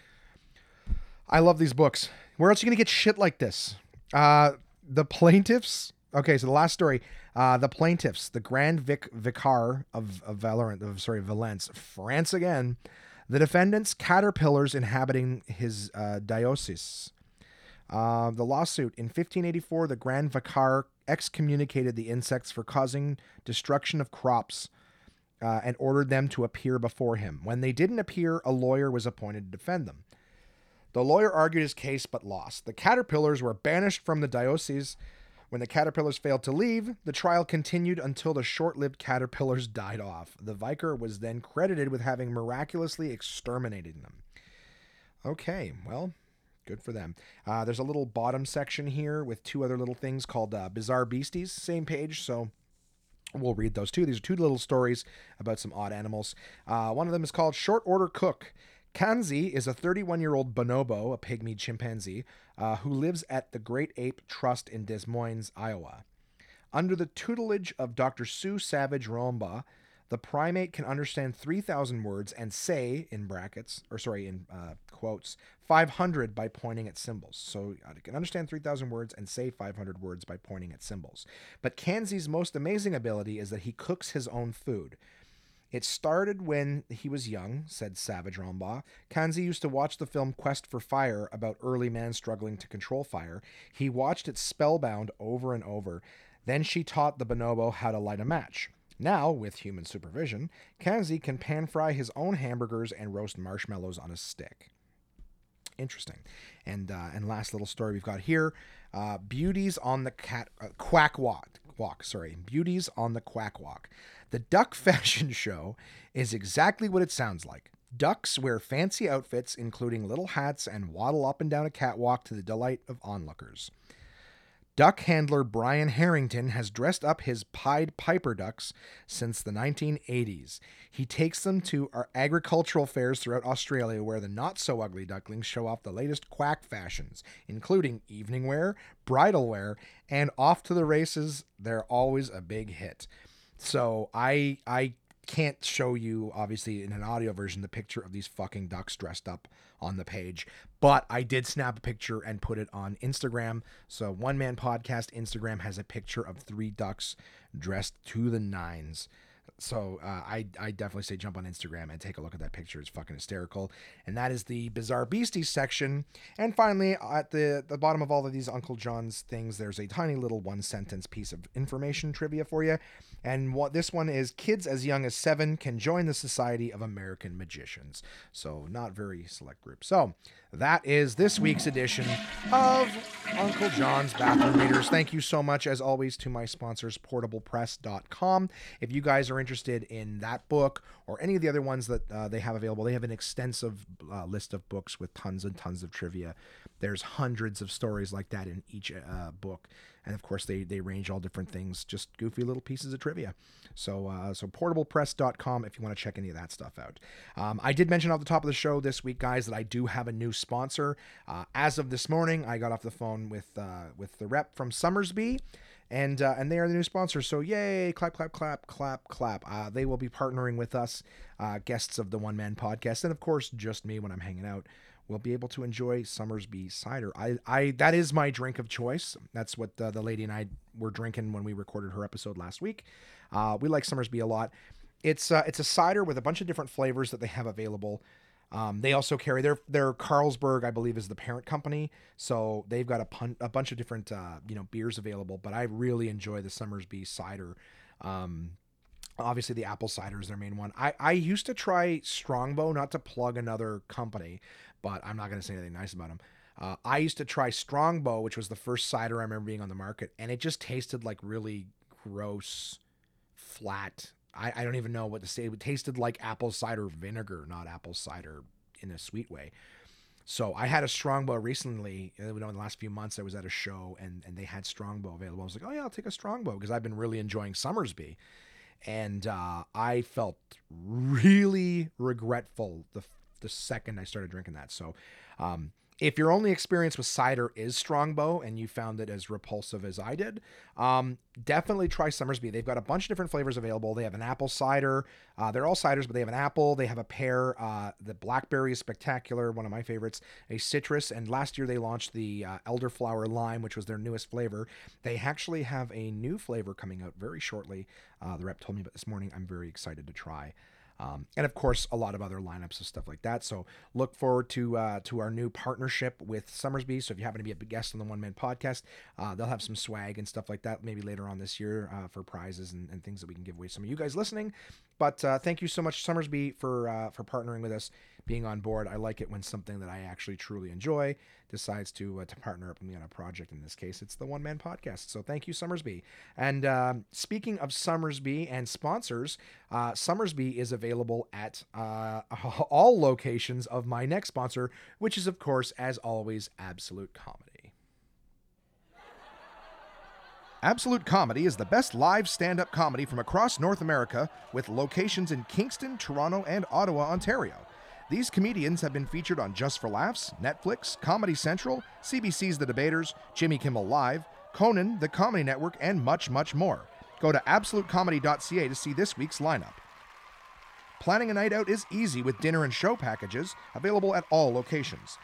I love these books. Where else are you gonna get shit like this? Uh, the plaintiffs. Okay, so the last story. Uh, the plaintiffs, the Grand Vic Vicar of, of Valorant, of sorry, Valence, France again. The defendants, caterpillars inhabiting his uh, diocese. Uh, the lawsuit in 1584, the Grand Vicar excommunicated the insects for causing destruction of crops uh, and ordered them to appear before him. When they didn't appear, a lawyer was appointed to defend them. The lawyer argued his case but lost. The caterpillars were banished from the diocese. When the caterpillars failed to leave, the trial continued until the short lived caterpillars died off. The vicar was then credited with having miraculously exterminated them. Okay, well, good for them. Uh, there's a little bottom section here with two other little things called uh, Bizarre Beasties, same page, so we'll read those too. These are two little stories about some odd animals. Uh, one of them is called Short Order Cook. Kanzi is a 31 year old bonobo, a pygmy chimpanzee, uh, who lives at the Great Ape Trust in Des Moines, Iowa. Under the tutelage of Dr. Sue Savage Rumbaugh, the primate can understand 3,000 words and say, in brackets, or sorry, in uh, quotes, 500 by pointing at symbols. So uh, it can understand 3,000 words and say 500 words by pointing at symbols. But Kanzi's most amazing ability is that he cooks his own food. It started when he was young, said Savage Rumbaugh. Kanzi used to watch the film Quest for Fire about early man struggling to control fire. He watched it spellbound over and over. Then she taught the bonobo how to light a match. Now, with human supervision, Kanzi can pan fry his own hamburgers and roast marshmallows on a stick. Interesting. And uh, and last little story we've got here: uh, beauties on the cat uh, quack walk. Walk, sorry, beauties on the quack walk. The duck *laughs* fashion show is exactly what it sounds like. Ducks wear fancy outfits, including little hats, and waddle up and down a catwalk to the delight of onlookers. Duck handler Brian Harrington has dressed up his Pied Piper ducks since the 1980s. He takes them to our agricultural fairs throughout Australia where the not so ugly ducklings show off the latest quack fashions, including evening wear, bridal wear, and off to the races. They're always a big hit. So I I can't show you obviously in an audio version the picture of these fucking ducks dressed up on the page, but I did snap a picture and put it on Instagram. So one man podcast Instagram has a picture of three ducks dressed to the nines. So uh, I I definitely say jump on Instagram and take a look at that picture. It's fucking hysterical. And that is the bizarre beasties section. And finally, at the the bottom of all of these Uncle John's things, there's a tiny little one sentence piece of information trivia for you. And what this one is kids as young as seven can join the Society of American Magicians. So, not very select group. So, that is this week's edition of Uncle John's Bathroom Readers. Thank you so much, as always, to my sponsors, portablepress.com. If you guys are interested in that book or any of the other ones that uh, they have available, they have an extensive uh, list of books with tons and tons of trivia. There's hundreds of stories like that in each uh, book and of course they they range all different things, just goofy little pieces of trivia. So uh, so portablepress.com if you want to check any of that stuff out. Um, I did mention off the top of the show this week, guys, that I do have a new sponsor. Uh, as of this morning, I got off the phone with uh, with the rep from Somersby and uh, and they are the new sponsor. So yay! Clap, clap, clap, clap, clap. Uh, they will be partnering with us, uh, guests of the One Man Podcast, and of course just me when I'm hanging out will be able to enjoy Somersby cider. I, I that is my drink of choice. That's what the, the lady and I were drinking when we recorded her episode last week. Uh, we like Somersby a lot. It's uh, it's a cider with a bunch of different flavors that they have available. Um, they also carry their their Carlsberg, I believe, is the parent company, so they've got a, pun- a bunch of different uh, you know beers available. But I really enjoy the Somersby cider. Um, obviously, the apple cider is their main one. I I used to try Strongbow, not to plug another company, but I'm not going to say anything nice about them. Uh, I used to try Strongbow, which was the first cider I remember being on the market, and it just tasted like really gross, flat. I, I don't even know what to say. It tasted like apple cider vinegar, not apple cider in a sweet way. So I had a strongbow recently. You know, in the last few months, I was at a show and and they had strongbow available. I was like, oh yeah, I'll take a strongbow because I've been really enjoying Somersby, and uh, I felt really regretful the the second I started drinking that. So. Um, if your only experience with cider is Strongbow and you found it as repulsive as I did, um, definitely try Somersby. They've got a bunch of different flavors available. They have an apple cider. Uh, they're all ciders, but they have an apple. They have a pear. Uh, the blackberry is spectacular, one of my favorites. A citrus, and last year they launched the uh, elderflower lime, which was their newest flavor. They actually have a new flavor coming out very shortly. Uh, the rep told me about this morning. I'm very excited to try. Um, and of course, a lot of other lineups and stuff like that. So look forward to uh, to our new partnership with Somersby. So if you happen to be a guest on the One Man Podcast, uh, they'll have some swag and stuff like that maybe later on this year uh, for prizes and, and, things that we can give away. Some of you guys listening, but uh, thank you so much, Somersby for uh, for partnering with us, being on board. I like it when something that I actually truly enjoy decides to uh, to partner up with me on a project. In this case, it's the One Man Podcast. So thank you, Somersby. And uh, speaking of Somersby and sponsors, uh, Somersby is available at uh, *laughs* all locations of my next sponsor, which is of course, as always, Absolute Comedy. Absolute Comedy is the best live stand up comedy from across North America with locations in Kingston, Toronto, and Ottawa, Ontario. These comedians have been featured on Just for Laughs, Netflix, Comedy Central, CBC's The Debaters, Jimmy Kimmel Live, Conan, The Comedy Network, and much, much more. Go to absolutecomedy.ca to see this week's lineup. Planning a night out is easy with dinner and show packages available at all locations.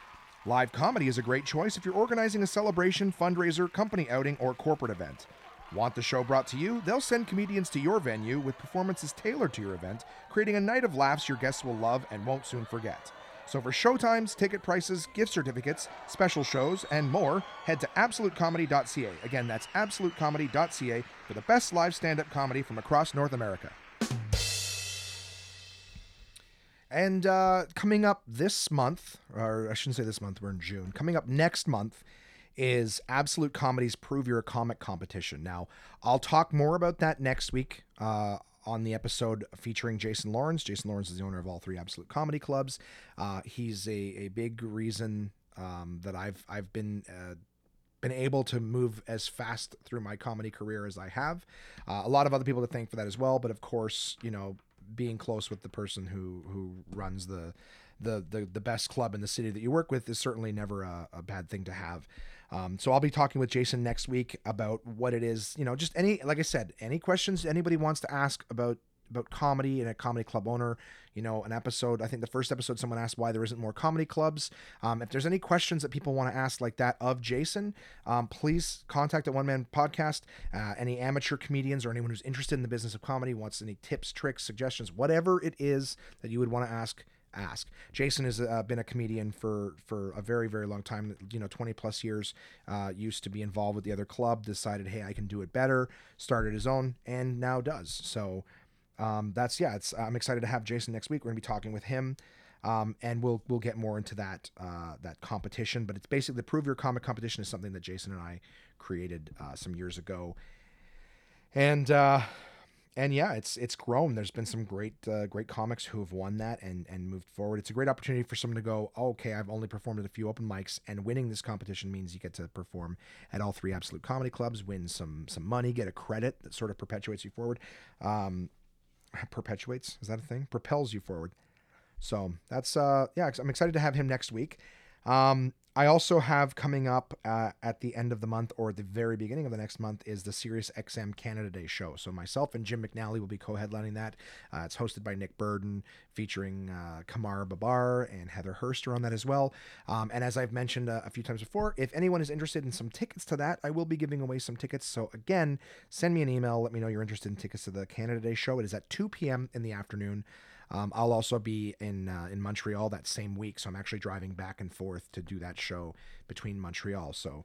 Live comedy is a great choice if you're organizing a celebration, fundraiser, company outing, or corporate event. Want the show brought to you? They'll send comedians to your venue with performances tailored to your event, creating a night of laughs your guests will love and won't soon forget. So for showtimes, ticket prices, gift certificates, special shows, and more, head to absolutecomedy.ca. Again, that's absolutecomedy.ca for the best live stand-up comedy from across North America. And uh, coming up this month, or I shouldn't say this month, we're in June. Coming up next month is Absolute Comedy's Prove You're a Comic competition. Now, I'll talk more about that next week uh, on the episode featuring Jason Lawrence. Jason Lawrence is the owner of all three Absolute Comedy Clubs. Uh, he's a, a big reason um, that I've I've been uh, been able to move as fast through my comedy career as I have. Uh, a lot of other people to thank for that as well, but of course, you know, being close with the person who who runs the the the, the best club in the city that you work with is certainly never a, a bad thing to have. Um, so I'll be talking with Jason next week about what it is, you know, just any, like I said, any questions anybody wants to ask about about comedy and a comedy club owner. You know, an episode. I think the first episode, someone asked why there isn't more comedy clubs. Um, if there's any questions that people want to ask like that of Jason, um, please contact the One Man Podcast. Uh, any amateur comedians or anyone who's interested in the business of comedy wants any tips, tricks, suggestions, whatever it is that you would want to ask ask. Jason has uh, been a comedian for for a very very long time. You know, twenty plus years. Uh, used to be involved with the other club. Decided, hey, I can do it better. Started his own, and now does. So um, that's yeah. It's I'm excited to have Jason next week. We're gonna be talking with him. Um, and we'll we'll get more into that uh, that competition, but it's basically the Prove Your Comic competition is something that Jason and I created uh, some years ago, and uh, and yeah, it's it's grown. There's been some great uh, great comics who have won that and and moved forward. It's a great opportunity for someone to go, oh, okay, I've only performed at a few open mics, and winning this competition means you get to perform at all three absolute comedy clubs, win some some money, get a credit that sort of perpetuates you forward. Um, *laughs* perpetuates is that a thing? Propels you forward. So that's uh yeah, I'm excited to have him next week. Um, I also have coming up uh, at the end of the month or the very beginning of the next month is the Sirius XM Canada Day show. So myself and Jim McNally will be co-headlining that. Uh, it's hosted by Nick Burden, featuring uh, Kamar Babar and Heather Hurster on that as well. Um, and as I've mentioned uh, a few times before, if anyone is interested in some tickets to that, I will be giving away some tickets. So again, send me an email. Let me know you're interested in tickets to the Canada Day show. It is at 2 p.m. in the afternoon. Um, I'll also be in uh, in Montreal that same week, so I'm actually driving back and forth to do that show between Montreal. So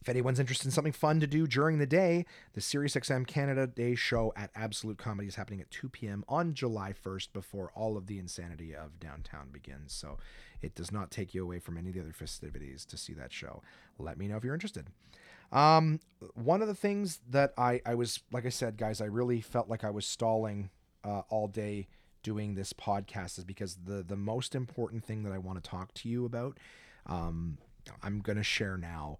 If anyone's interested in something fun to do during the day, the SiriusXM Canada Day show at Absolute Comedy is happening at 2 p.m. on July 1st before all of the insanity of downtown begins. So it does not take you away from any of the other festivities to see that show. Let me know if you're interested. Um, one of the things that I, I was, like I said, guys, I really felt like I was stalling uh, all day doing this podcast is because the the most important thing that I want to talk to you about, um, I'm gonna share now.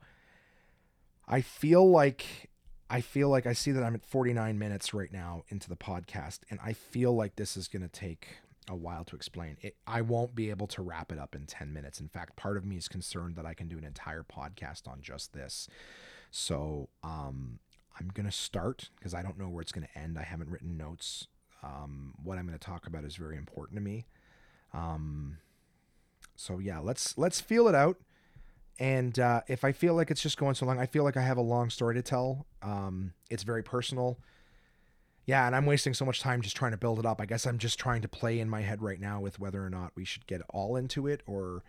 I feel like I feel like I see that I'm at 49 minutes right now into the podcast, and I feel like this is gonna take a while to explain. It, I won't be able to wrap it up in 10 minutes. In fact, part of me is concerned that I can do an entire podcast on just this. So um, I'm going to start because I don't know where it's going to end. I haven't written notes. Um, what I'm going to talk about is very important to me. Um, so yeah, let's let's feel it out. And uh, if I feel like it's just going so long, I feel like I have a long story to tell. Um, it's very personal. Yeah, and I'm wasting so much time just trying to build it up. I guess I'm just trying to play in my head right now with whether or not we should get all into it or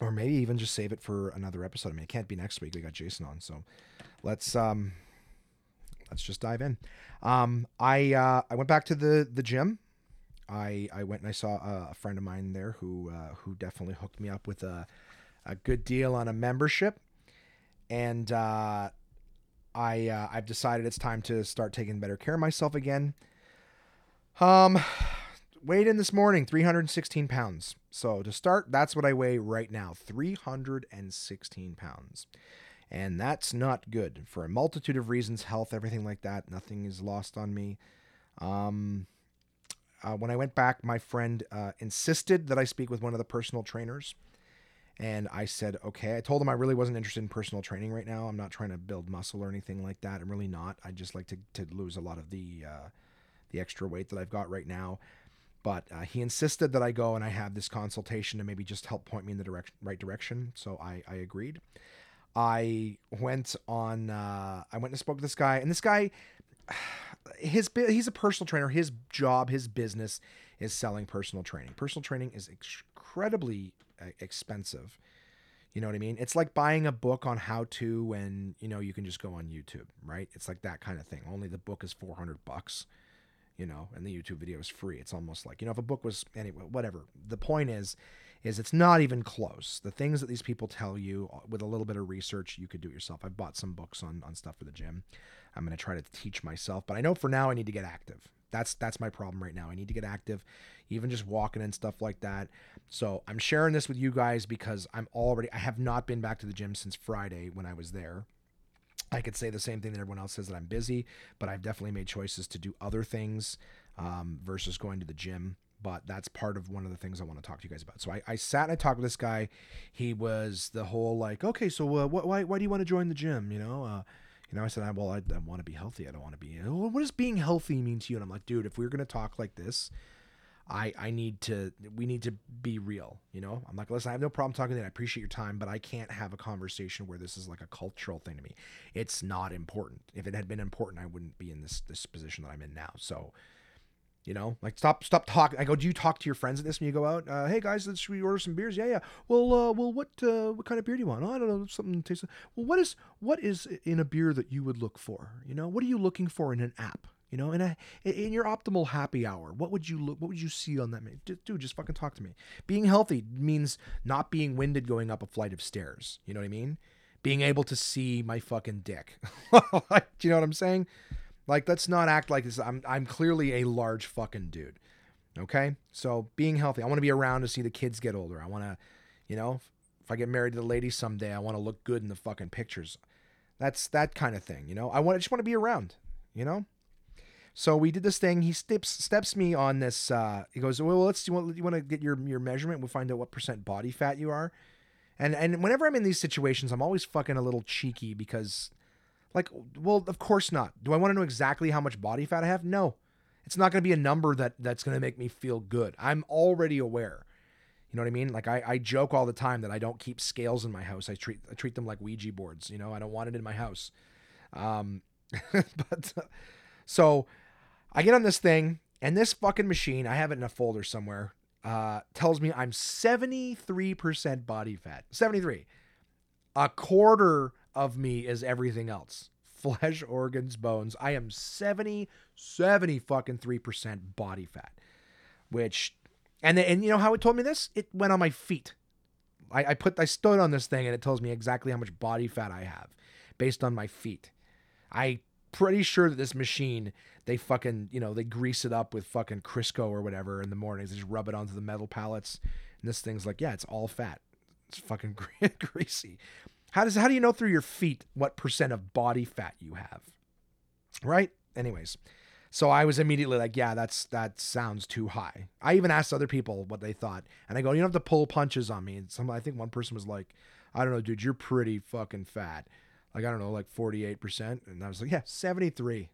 or maybe even just save it for another episode. I mean, it can't be next week. We got Jason on, so let's um let's just dive in. Um, I uh, I went back to the the gym. I I went and I saw a, a friend of mine there who uh, who definitely hooked me up with a a good deal on a membership, and uh, I uh, I've decided it's time to start taking better care of myself again. Um, weighed in this morning 316 pounds. So to start, that's what I weigh right now 316 pounds. And that's not good for a multitude of reasons health, everything like that. Nothing is lost on me. Um, uh, when I went back, my friend uh, insisted that I speak with one of the personal trainers. And I said, okay. I told him I really wasn't interested in personal training right now. I'm not trying to build muscle or anything like that. I'm really not. I just like to, to lose a lot of the uh, the extra weight that I've got right now. But uh, he insisted that I go and I have this consultation to maybe just help point me in the direction, right direction. So I, I agreed. I went on. Uh, I went and spoke to this guy, and this guy, his he's a personal trainer. His job, his business, is selling personal training. Personal training is incredibly uh, expensive. You know what I mean? It's like buying a book on how to when, you know, you can just go on YouTube, right? It's like that kind of thing. Only the book is 400 bucks you know, and the YouTube video is free. It's almost like, you know, if a book was anyway, whatever. The point is, is it's not even close. The things that these people tell you uh, with a little bit of research, you could do it yourself. I've bought some books on, on stuff for the gym. I'm going to try to teach myself, but I know for now I need to get active. That's, that's my problem right now. I need to get active, even just walking and stuff like that. So I'm sharing this with you guys because I'm already, I have not been back to the gym since Friday when I was there. I could say the same thing that everyone else says that I'm busy, but I've definitely made choices to do other things um, versus going to the gym. But that's part of one of the things I want to talk to you guys about. So I, I sat and I talked with this guy. He was the whole like, okay, so uh, why, why do you want to join the gym? You know, uh, you know, I said, well, I, I want to be healthy. I don't want to be. What does being healthy mean to you? And I'm like, dude, if we're gonna talk like this, I I need to we need to be real, you know? I'm like, listen, I have no problem talking to you. I appreciate your time, but I can't have a conversation where this is like a cultural thing to me. It's not important. If it had been important, I wouldn't be in this this position that I'm in now. So, you know, like stop stop talking. I go, do you talk to your friends at this when you go out? Uh, hey guys, let's should we order some beers? Yeah, yeah. Well, uh, well, what uh, what kind of beer do you want? Oh, I don't know, something tastes. Well, what is what is in a beer that you would look for? You know, what are you looking for in an app? You know, in a in your optimal happy hour, what would you look? What would you see on that? Dude, just fucking talk to me. Being healthy means not being winded going up a flight of stairs. You know what I mean? Being able to see my fucking dick. *laughs* Do you know what I'm saying? Like, let's not act like this. I'm I'm clearly a large fucking dude. Okay, so being healthy, I want to be around to see the kids get older. I want to, you know, if I get married to the lady someday, I want to look good in the fucking pictures. That's that kind of thing, you know. I want I just want to be around, you know. So we did this thing. He steps steps me on this. Uh, he goes, "Well, let's you want you want to get your your measurement. We'll find out what percent body fat you are." And and whenever I'm in these situations, I'm always fucking a little cheeky because, like, well, of course not. Do I want to know exactly how much body fat I have? No, it's not going to be a number that that's going to make me feel good. I'm already aware. You know what I mean? Like I, I joke all the time that I don't keep scales in my house. I treat I treat them like Ouija boards. You know, I don't want it in my house. Um, *laughs* but so I get on this thing, and this fucking machine, I have it in a folder somewhere, uh, tells me I'm 73% body fat. 73. A quarter of me is everything else. *laughs* Flesh, organs, bones. I am 70, 70 fucking 3% body fat. Which and and you know how it told me this? It went on my feet. I, I put I stood on this thing and it tells me exactly how much body fat I have based on my feet. I pretty sure that this machine they fucking you know they grease it up with fucking Crisco or whatever in the mornings. They just rub it onto the metal pallets, and this thing's like, yeah, it's all fat. It's fucking *laughs* greasy. How does how do you know through your feet what percent of body fat you have? Right. Anyways, so I was immediately like, yeah, that's that sounds too high. I even asked other people what they thought, and I go, you don't have to pull punches on me. And some, I think one person was like, I don't know, dude, you're pretty fucking fat. Like I don't know, like 48 percent, and I was like, yeah, 73,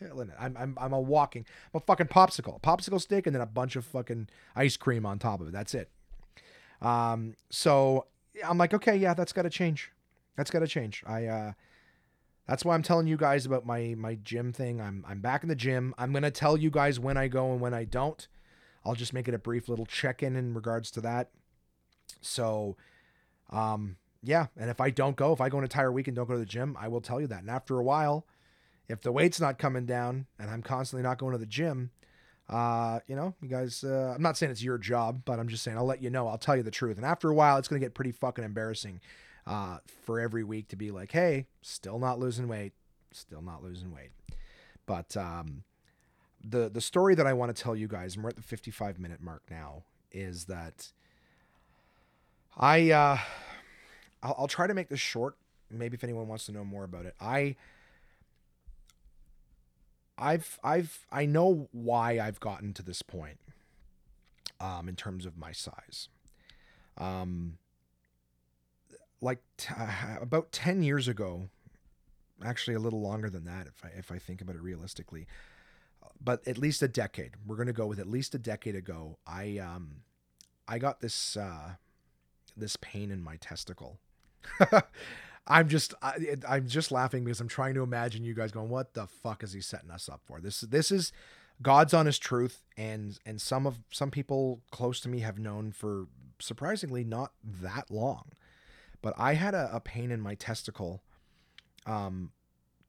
killing it. I'm I'm I'm a walking, I'm a fucking popsicle, popsicle stick, and then a bunch of fucking ice cream on top of it. That's it. Um, so I'm like, okay, yeah, that's got to change. That's got to change. I uh that's why I'm telling you guys about my my gym thing. I'm I'm back in the gym. I'm gonna tell you guys when I go and when I don't. I'll just make it a brief little check-in in regards to that. So, um, yeah. And if I don't go, if I go an entire week and don't go to the gym, I will tell you that. And after a while, if the weight's not coming down and I'm constantly not going to the gym, uh, you know, you guys, uh, I'm not saying it's your job, but I'm just saying I'll let you know. I'll tell you the truth. And after a while, it's gonna get pretty fucking embarrassing uh, for every week to be like, hey, still not losing weight, still not losing weight. But um, the the story that I want to tell you guys, and we're at the 55 minute mark now, is that I uh, I'll, I'll try to make this short. Maybe if anyone wants to know more about it, I. I've I've I know why I've gotten to this point um in terms of my size. Um like t- uh, about 10 years ago actually a little longer than that if I, if I think about it realistically but at least a decade. We're going to go with at least a decade ago. I um i got this uh this pain in my testicle. *laughs* I'm just I, i'm just laughing because i'm trying to imagine you guys going what the fuck is he setting us up for? This this is god's honest truth and and some of some people close to me have known for surprisingly not that long but I had a, a pain in my testicle. Um,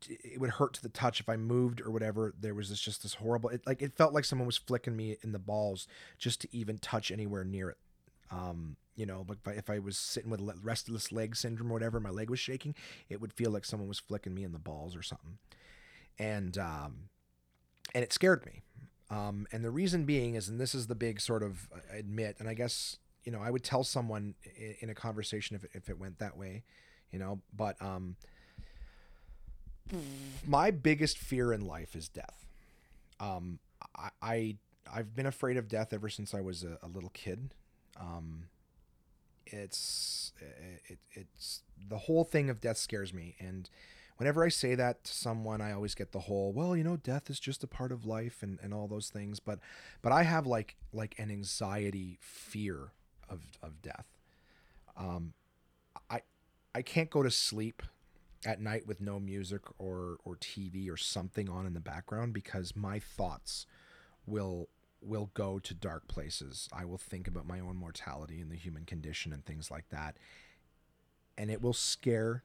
it would hurt to the touch if I moved or whatever. There was this just this horrible. It like it felt like someone was flicking me in the balls just to even touch anywhere near it. Um, you know, like if I, if I was sitting with restless leg syndrome or whatever, my leg was shaking, it would feel like someone was flicking me in the balls or something. And um, and it scared me. Um, and the reason being is, and this is the big sort of uh, admit, and I guess you know, I would tell someone in a conversation if, if it went that way, you know, but, um, my biggest fear in life is death. Um, I, I I've been afraid of death ever since I was a, a little kid. Um, it's it, it's the whole thing of death scares me, and whenever I say that to someone, I always get the whole well, you know, death is just a part of life and and all those things. But but I have like like an anxiety fear of of death. Um, I I can't go to sleep at night with no music or or TV or something on in the background because my thoughts will will go to dark places. I will think about my own mortality and the human condition and things like that. And it will scare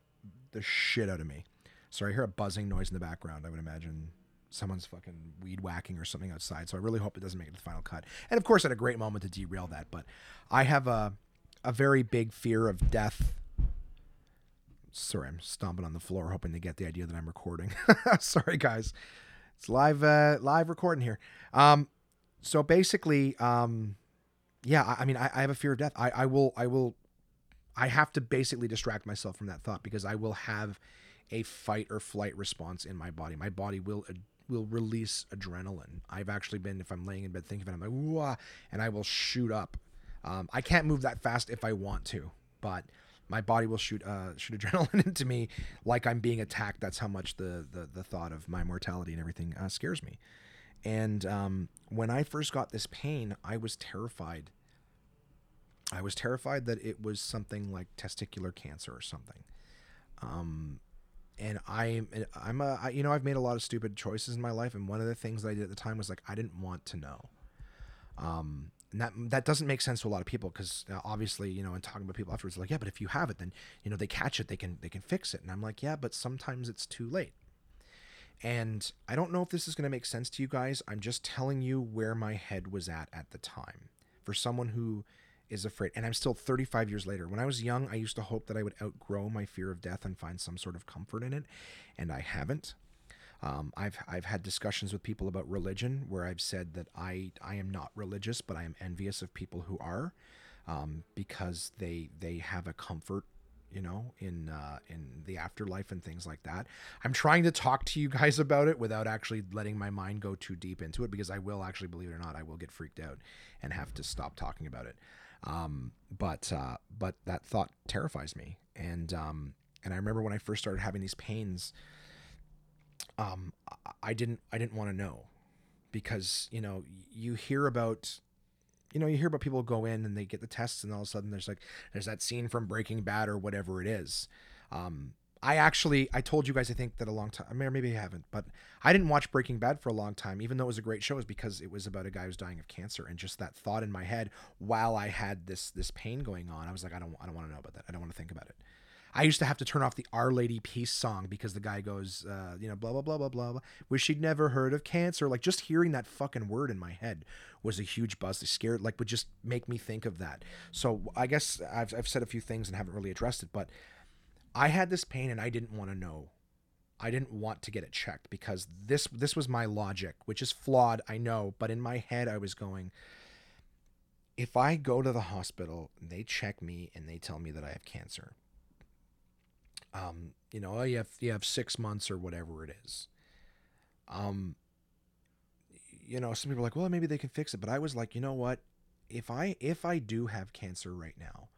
the shit out of me. So I hear a buzzing noise in the background. I would imagine someone's fucking weed whacking or something outside. So I really hope it doesn't make it to the final cut. And of course, at a great moment to derail that. But I have a a very big fear of death. Sorry, I'm stomping on the floor, hoping to get the idea that I'm recording. *laughs* Sorry, guys. It's live uh, live recording here. Um, so basically, um, yeah, I, I mean, I, I, have a fear of death. I, I will, I will, I have to basically distract myself from that thought because I will have a fight or flight response in my body. My body will will release adrenaline. I've actually been, if I'm laying in bed thinking about it, I'm like, Wah, and I will shoot up. Um, I can't move that fast if I want to, but my body will shoot uh, *laughs* shoot adrenaline *laughs* into me like I'm being attacked. That's how much the the, the thought of my mortality and everything uh, scares me. And um, when I first got this pain, I was terrified. I was terrified that it was something like testicular cancer or something. Um, and I'm I'm a I, you know I've made a lot of stupid choices in my life, and one of the things that I did at the time was like I didn't want to know. Um, and that that doesn't make sense to a lot of people because uh, obviously you know and talking about people afterwards like yeah but if you have it then you know they catch it they can they can fix it. And i'm like yeah but sometimes it's too late. And i don't know if this is going to make sense to you guys. I'm just telling you where my head was at at the time. For someone who is afraid and i'm still 35 years later when i was young i used to hope that i would outgrow my fear of death and find some sort of comfort in it and i haven't um, I've I've had discussions with people about religion where I've said that I I am not religious, but I am envious of people who are, um, because they they have a comfort, you know, in uh, in the afterlife and things like that. I'm trying to talk to you guys about it without actually letting my mind go too deep into it because I will actually believe it or not, I will get freaked out and have to stop talking about it. Um, but uh, but that thought terrifies me, and um, and I remember when I first started having these pains um, I didn't I didn't want to know because you know you hear about you know you hear about people go in and they get the tests and all of a sudden there's like there's that scene from Breaking Bad or whatever it is. Um, I actually I told you guys I think that a long time or maybe I haven't, but I didn't watch Breaking Bad for a long time, even though it was a great show, is because it was about a guy who's dying of cancer and just that thought in my head while I had this this pain going on. I was like, I don't I don't want to know about that. I don't want to think about it. I used to have to turn off the Our Lady Peace song because the guy goes, uh, you know, blah, blah, blah, blah, blah. Wish she'd never heard of cancer. Like just hearing that fucking word in my head was a huge buzz. It scared, like, would just make me think of that. So I guess I've, I've said a few things and haven't really addressed it, but I had this pain and I didn't want to know. I didn't want to get it checked because this this was my logic, which is flawed, I know, but in my head I was going if I go to the hospital, they check me and they tell me that I have cancer um, you know, oh, you have you have six months or whatever it is. Um, you know, some people are like, well, maybe they can fix it, but I was like, you know what? If I if I do have cancer right now,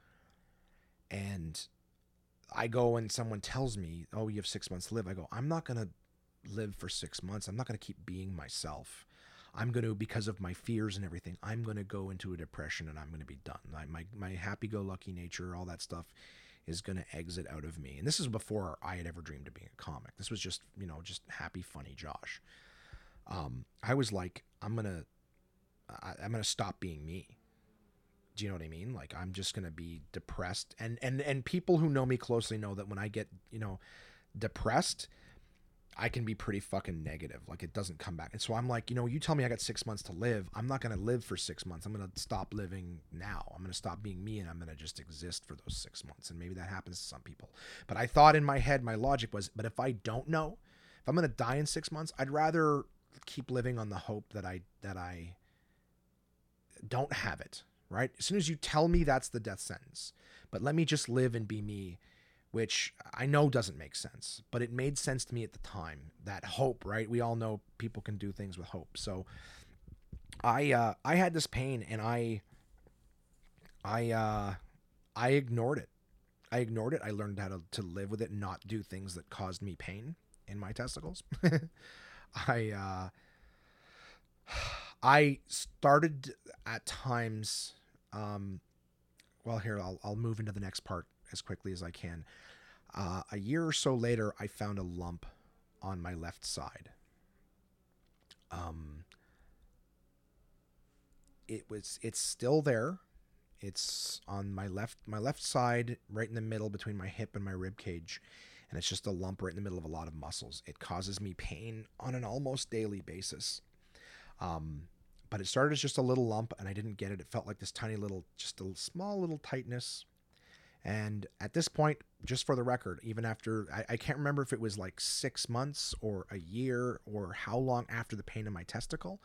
and I go and someone tells me, oh, you have six months to live, I go, I'm not gonna live for six months. I'm not gonna keep being myself. I'm to, because of my fears and everything, I'm to go into a depression and I'm to be done. I, my, my happy go lucky nature, all that stuff is to exit out of me. And this is before I had ever dreamed of being a comic. This was just, you know, just happy, funny Josh. Um, I was like, I'm going to, I'm to stop being me. Do you know what I mean? Like I'm just going to be depressed. And, and, and people who know me closely know that when I get, you know, depressed, I can be pretty fucking negative. Like it doesn't come back. And so I'm like, you know, you tell me I got six months to live. I'm not going to live for six months. I'm going to stop living now. I'm going to stop being me and I'm going to just exist for those six months. And maybe that happens to some people. But I thought in my head, my logic was, but if I don't know, if I'm going to die in six months, I'd rather keep living on the hope that I, that I don't have it. Right. As soon as you tell me that's the death sentence, but let me just live and be me which I know doesn't make sense, but it made sense to me at the time. That hope, right? We all know people can do things with hope. So I uh, I had this pain and I I uh, I ignored it. I ignored it. I learned how to, to live with it not do things that caused me pain in my testicles. *laughs* I uh, *sighs* I started at times um, well here I'll, I'll move into the next part as quickly as I can. Uh, a year or so later, I found a lump on my left side. Um, it was it's still there. It's on my left my left side, right in the middle between my hip and my rib cage, and it's just a lump right in the middle of a lot of muscles. It causes me pain on an almost daily basis. Um, but it started as just a little lump, and I didn't get it. It felt like this tiny little, just a small little tightness and at this point, just for the record, even after I, I, can't remember if it was like six months or a year or how long after the pain in my testicle,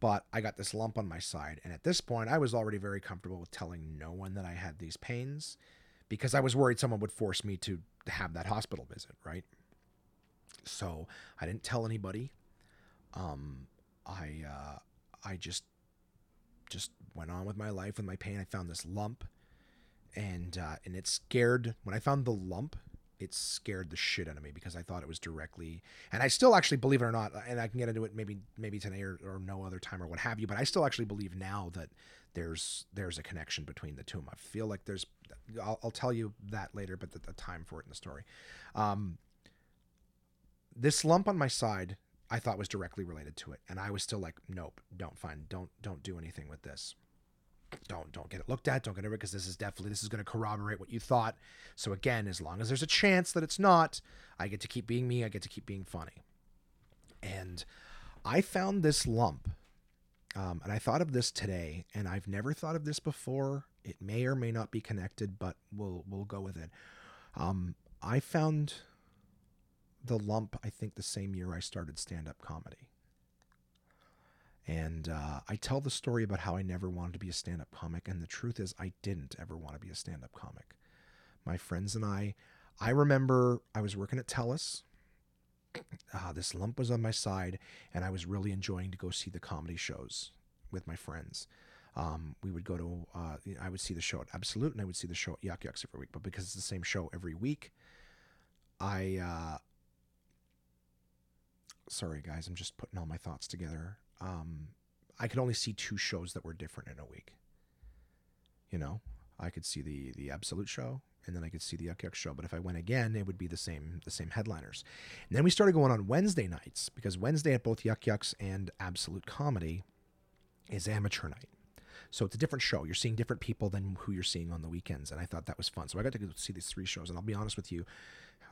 but I got this lump on my side. And at this point, I was already very comfortable with telling no one that I had these pains because I was worried someone would force me to have that hospital visit, right? So I didn't tell anybody. Um, I uh, I just just went on with my life with my pain. I found this lump and uh, and it scared when I found the lump. It scared the shit out of me because I thought it was directly, and I still actually believe it or not, and I can get into it maybe maybe today or, or no other time or what have you. But I still actually believe now that there's there's a connection between the two. I feel like there's. I'll, I'll tell you that later, but the, the time for it in the story. Um, this lump on my side, I thought was directly related to it, and I was still like, nope, don't find, don't don't do anything with this. don't don't get it looked at. Don't get it. Because this is definitely this is going to corroborate what you thought. So again as long as there's a chance that it's not i get to keep being me. I get to keep being funny. And i found this lump um, and i thought of this today and i've never thought of this before. It may or may not be connected but we'll we'll go with it. Um, i found the lump i think the same year i started stand-up comedy and uh, I tell the story about how I never wanted to be a stand up comic. And the truth is, I didn't ever want to be a stand up comic. My friends and I, I remember I was working at TELUS. *clears throat* Uh, this lump was on my side, and I was really enjoying to go see the comedy shows with my friends. Um, we would go to, uh, I would see the show at Absolute, and I would see the show at Yuk Yuk's every week. But because it's the same show every week, I, uh, sorry guys, I'm just putting all my thoughts together um, I could only see two shows that were different in a week. You know, I could see the the Absolute show, and then I could see the Yuk Yuk show. But if I went again, it would be the same the same headliners. And then we started going on Wednesday nights because Wednesday at both Yuk Yuk's and Absolute Comedy is amateur night. So it's a different show. You're seeing different people than who you're seeing on the weekends, and I thought that was fun. So I got to go see these three shows, and I'll be honest with you,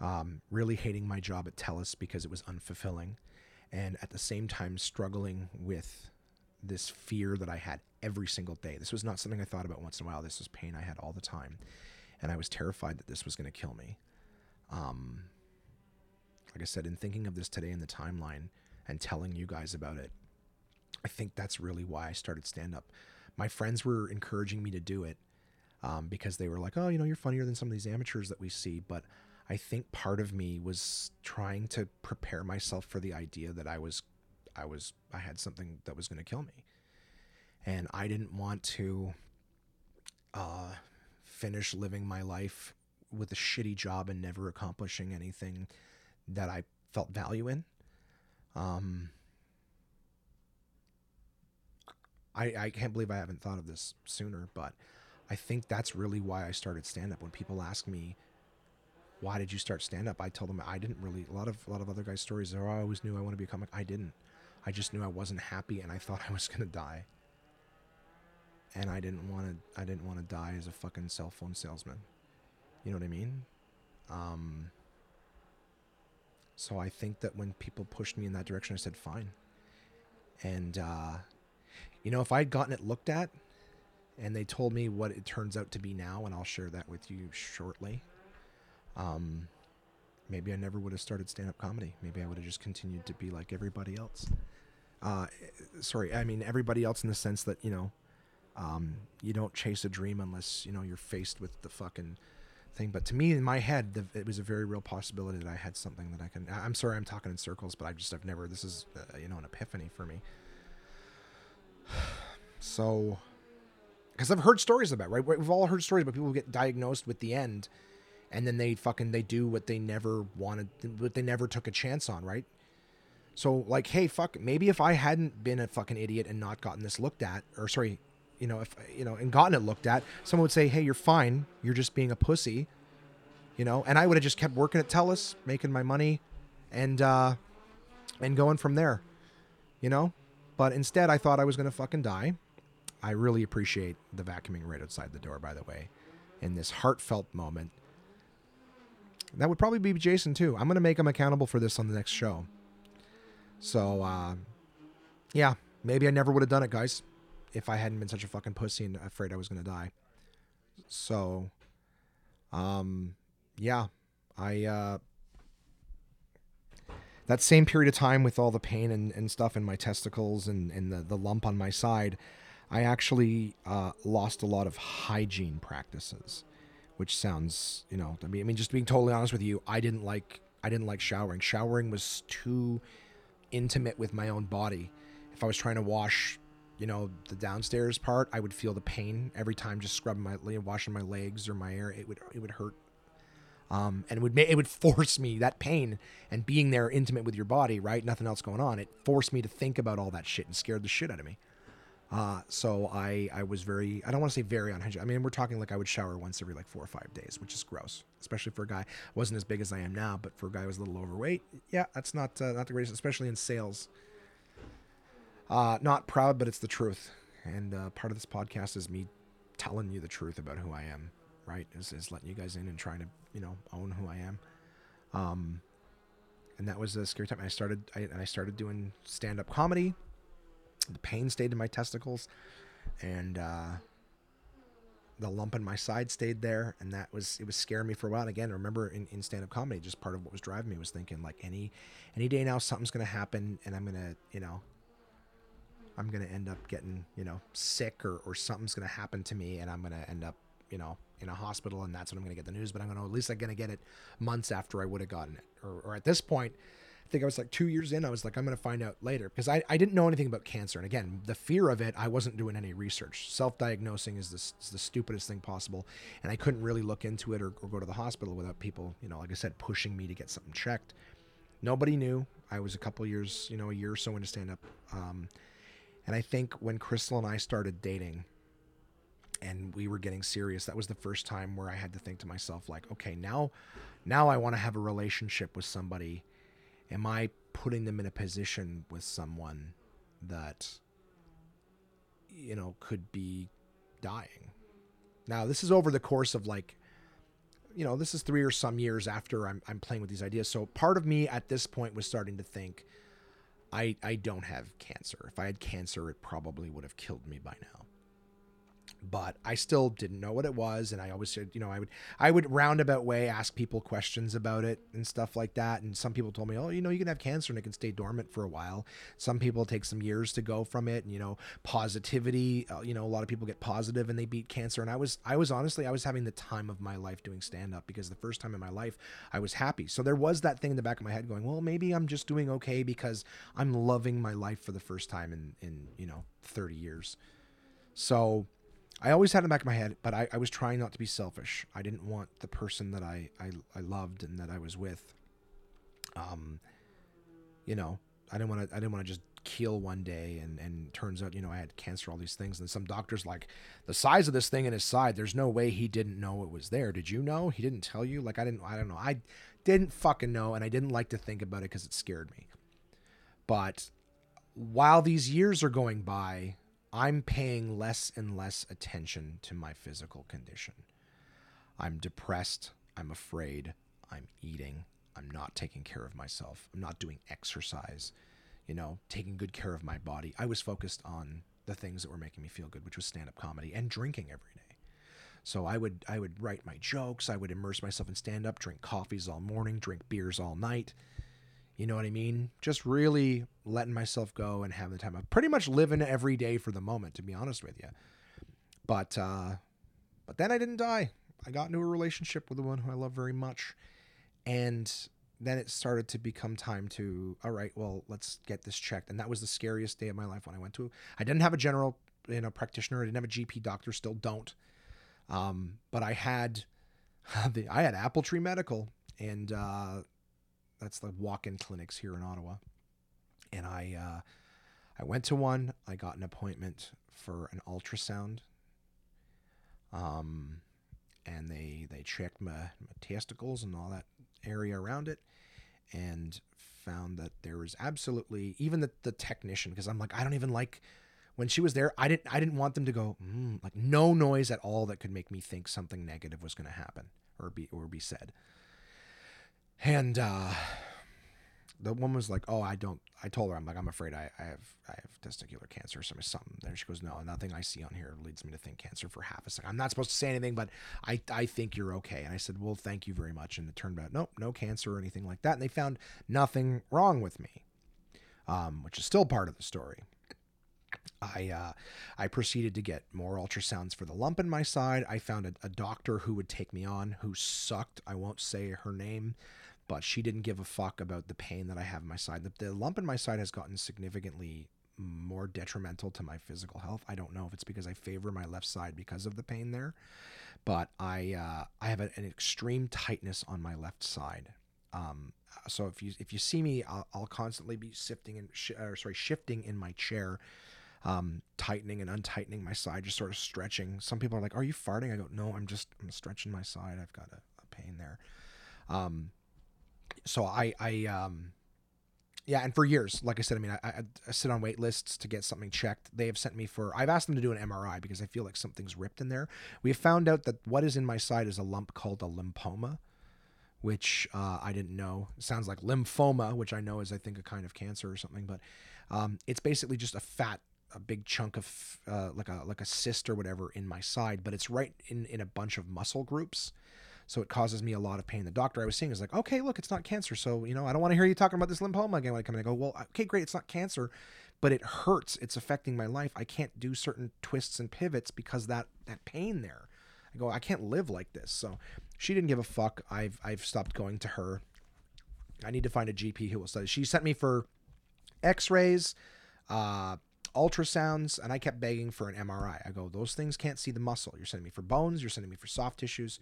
um, really hating my job at TELUS because it was unfulfilling and at the same time struggling with this fear that I had every single day. This was not something I thought about once in a while. This was pain I had all the time. And I was terrified that this was going to kill me. Um, like I said, in thinking of this today in the timeline and telling you guys about it, I think that's really why I started stand up. My friends were encouraging me to do it um, because they were like, oh, you know, you're funnier than some of these amateurs that we see. But I think part of me was trying to prepare myself for the idea that I was I was I had something that was going to kill me. And I didn't want to uh, finish living my life with a shitty job and never accomplishing anything that I felt value in. Um, I, I can't believe I haven't thought of this sooner, but I think that's really why I started stand up. When people ask me, why did you start stand up? I tell them I didn't really. A lot of a lot of other guys' stories are. Oh, I always knew I want to be a comic. I didn't. I just knew I wasn't happy, and I thought *laughs* I was gonna die. And I didn't want to. I didn't want to die as a fucking cell phone salesman. You know what I mean? Um. So I think that when people pushed me in that direction, I said fine. And uh, you know, if I'd gotten it looked at, and they told me what it turns out to be now, and I'll share that with you shortly um, maybe I never would have started stand up comedy. Maybe I would have just continued to be like everybody else. Uh, sorry, I mean everybody else in the sense that you know, um, you don't chase a dream unless you know you're faced with the fucking thing. But to me, in my head, the, it was a very real possibility that I had something that I can. I'm sorry, I'm talking in circles, but I just I've never. This is uh, you know an epiphany for me. *sighs* So, because I've heard stories about right, we've all heard stories about people who get diagnosed with the end and then they fucking they do what they never wanted what they never took a chance on right? So like hey fuck maybe if i hadn't been a fucking idiot and not gotten this looked at or sorry you know if you know and gotten it looked at someone would say hey you're fine you're just being a pussy you know? And i would have just kept working at telus making my money and uh and going from there you know? But instead i thought i was gonna fucking die. I really appreciate the vacuuming right outside the door by the way in this heartfelt moment that would probably be Jason too. I'm to make him accountable for this on the next show. So, uh, yeah, maybe I never would have done it, guys, if I hadn't been such a fucking pussy and afraid I was to die. So, um, yeah, I, uh, that same period of time with all the pain and, and stuff in my testicles and, and the, the lump on my side, I actually uh, lost a lot of hygiene practices which sounds, you know, I mean, I mean, just being totally honest with you, I didn't like, I didn't like showering. Showering was too intimate with my own body. If I was trying to wash, you know, the downstairs part, I would feel the pain every time just scrubbing my, washing my legs or my hair. It would, it would hurt. Um, and it would, it would force me that pain and being there intimate with your body, right? Nothing else going on. It forced me to think about all that shit and scared the shit out of me. Uh, so I, I was very, I don't want to say very unhygienic. I mean, we're talking like I would shower once every like four or five days, which is gross, especially for a guy. I wasn't as big as I am now, but for a guy who was a little overweight, yeah, that's not uh, not the greatest, especially in sales. Uh, not proud, but it's the truth. and uh, part of this podcast is me telling you the truth about who I am. Right, is, is letting you guys in and trying to you know own who I am. Um, and that was a scary time. I started I, I started doing stand up comedy. The pain stayed in my testicles, and uh, the lump in my side stayed there, and that was it was scaring me for a while. And again, remember in, in stand up comedy, just part of what was driving me was thinking like any any day now something's gonna happen, and I'm gonna you know I'm gonna end up getting you know sick or or something's gonna happen to me, and I'm gonna end up you know in a hospital, and that's when I'm gonna get the news. But I'm gonna at least I'm gonna get it months after I would have gotten it, or, or at this point. I think I was like two years in. I was like, I'm going to find out later because I, I didn't know anything about cancer. And again, the fear of it, I wasn't doing any research. Self diagnosing is, is the stupidest thing possible. And I couldn't really look into it or, or go to the hospital without people, you know, like I said, pushing me to get something checked. Nobody knew. I was a couple years, you know, a year or so into stand up. Um, and I think when Crystal and I started dating, and we were getting serious that was the first time where i had to think to myself like okay now now i want to have a relationship with somebody am i putting them in a position with someone that you know could be dying? Now this is over the course of like you know this is three or some years after i'm, I'm playing with these ideas. So part of me at this point was starting to think i i don't have cancer. If i had cancer it probably would have killed me by now but I still didn't know what it was. And I always said, you know, I would, I would roundabout way ask people questions about it and stuff like that. And some people told me, oh, you know, you can have cancer and it can stay dormant for a while. Some people take some years to go from it. And, you know, positivity, uh, you know, a lot of people get positive and they beat cancer. And I was, I was honestly, I was having the time of my life doing stand up because the first time in my life I was happy. So there was that thing in the back of my head going, well, maybe I'm just doing okay because I'm loving my life for the first time in, in, you know, 30 years. So, I always had in the back of my head, but I, I was trying not to be selfish. I didn't want the person that I, I, I loved and that I was with. Um, you know, I didn't want to. I didn't want to just keel one day and and turns out you know I had cancer, all these things, and some doctors like the size of this thing in his side. There's no way he didn't know it was there. Did you know? He didn't tell you. Like I didn't. I don't know. I didn't fucking know, and I didn't like to think about it because it scared me. But while these years are going by, I'm paying less and less attention to my physical condition. I'm depressed. I'm afraid. I'm eating. I'm not taking care of myself. I'm not doing exercise, you know, taking good care of my body. I was focused on the things that were making me feel good, which was stand up comedy and drinking every day. So I would I would write my jokes, I would immerse myself in stand up, drink coffees all morning, drink beers all night, you know what I mean? Just really letting myself go and having the time. I'm pretty much living every day for the moment, to be honest with you. But uh, but then I didn't die. I got into a relationship with the one who I love very much, and then it started to become time to all right. Well, let's get this checked. And that was the scariest day of my life when I went to. I didn't have a general you know practitioner. I didn't have a GP doctor. Still don't. Um, but I had *laughs* the I had Appletree Medical, and uh, that's the walk-in clinics here in Ottawa. And I uh, I went to one. I got an appointment for an ultrasound. Um, and they they checked my, my testicles and all that area around it, and found that there was absolutely even the the technician because I'm like I don't even like when she was there I didn't I didn't want them to go mm, like no noise at all that could make me think something negative was going to happen or be or be said. And uh, the woman was like, "Oh, I don't." I told her, "I'm like, I'm afraid I, I have I have testicular cancer or something." There she goes, "No, nothing I see on here leads me to think cancer for half a second. I'm not supposed to say anything, but I I think you're okay." And I said, "Well, thank you very much." And it turned out, nope, no cancer or anything like that. And they found nothing wrong with me, um, which is still part of the story. I uh, I proceeded to get more ultrasounds for the lump in my side. I found a, a doctor who would take me on, who sucked. I won't say her name but she didn't give a fuck about the pain that I have in my side. The, the lump in my side has gotten significantly more detrimental to my physical health. I don't know if it's because I favor my left side because of the pain there, but I uh, I have an extreme tightness on my left side. Um, so if you if you see me, I'll, I'll constantly be shifting and sh- sorry shifting in my chair, um, tightening and untightening my side, just sort of stretching. Some people are like, "Are you farting?" I go, "No, I'm just I'm stretching my side. I've got a, a pain there." Um, so I I um yeah, and for years, like I said, I mean, I, I, I sit on wait lists to get something checked. They have sent me for. I've asked them to do an MRI because I feel like something's ripped in there. We have found out that what is in my side is a lump called a lipoma, which uh, I didn't know. It sounds like lymphoma, which I know is I think a kind of cancer or something, but um, it's basically just a fat, a big chunk of uh, like a like a cyst or whatever in my side, but it's right in in a bunch of muscle groups. So it causes me a lot of pain. The doctor I was seeing is like, okay, look, it's not cancer. So, you know, I don't want to hear you talking about this lipoma again when I come in. I go, well, okay, great. It's not cancer, but it hurts. It's affecting my life. I can't do certain twists and pivots because that, that pain there. I go, I can't live like this. So she didn't give a fuck. I've, I've stopped going to her. I need to find a GP who will study. She sent me for x-rays, uh, ultrasounds, and I kept begging for an MRI. I go, those things can't see the muscle. You're sending me for bones. You're sending me for soft tissues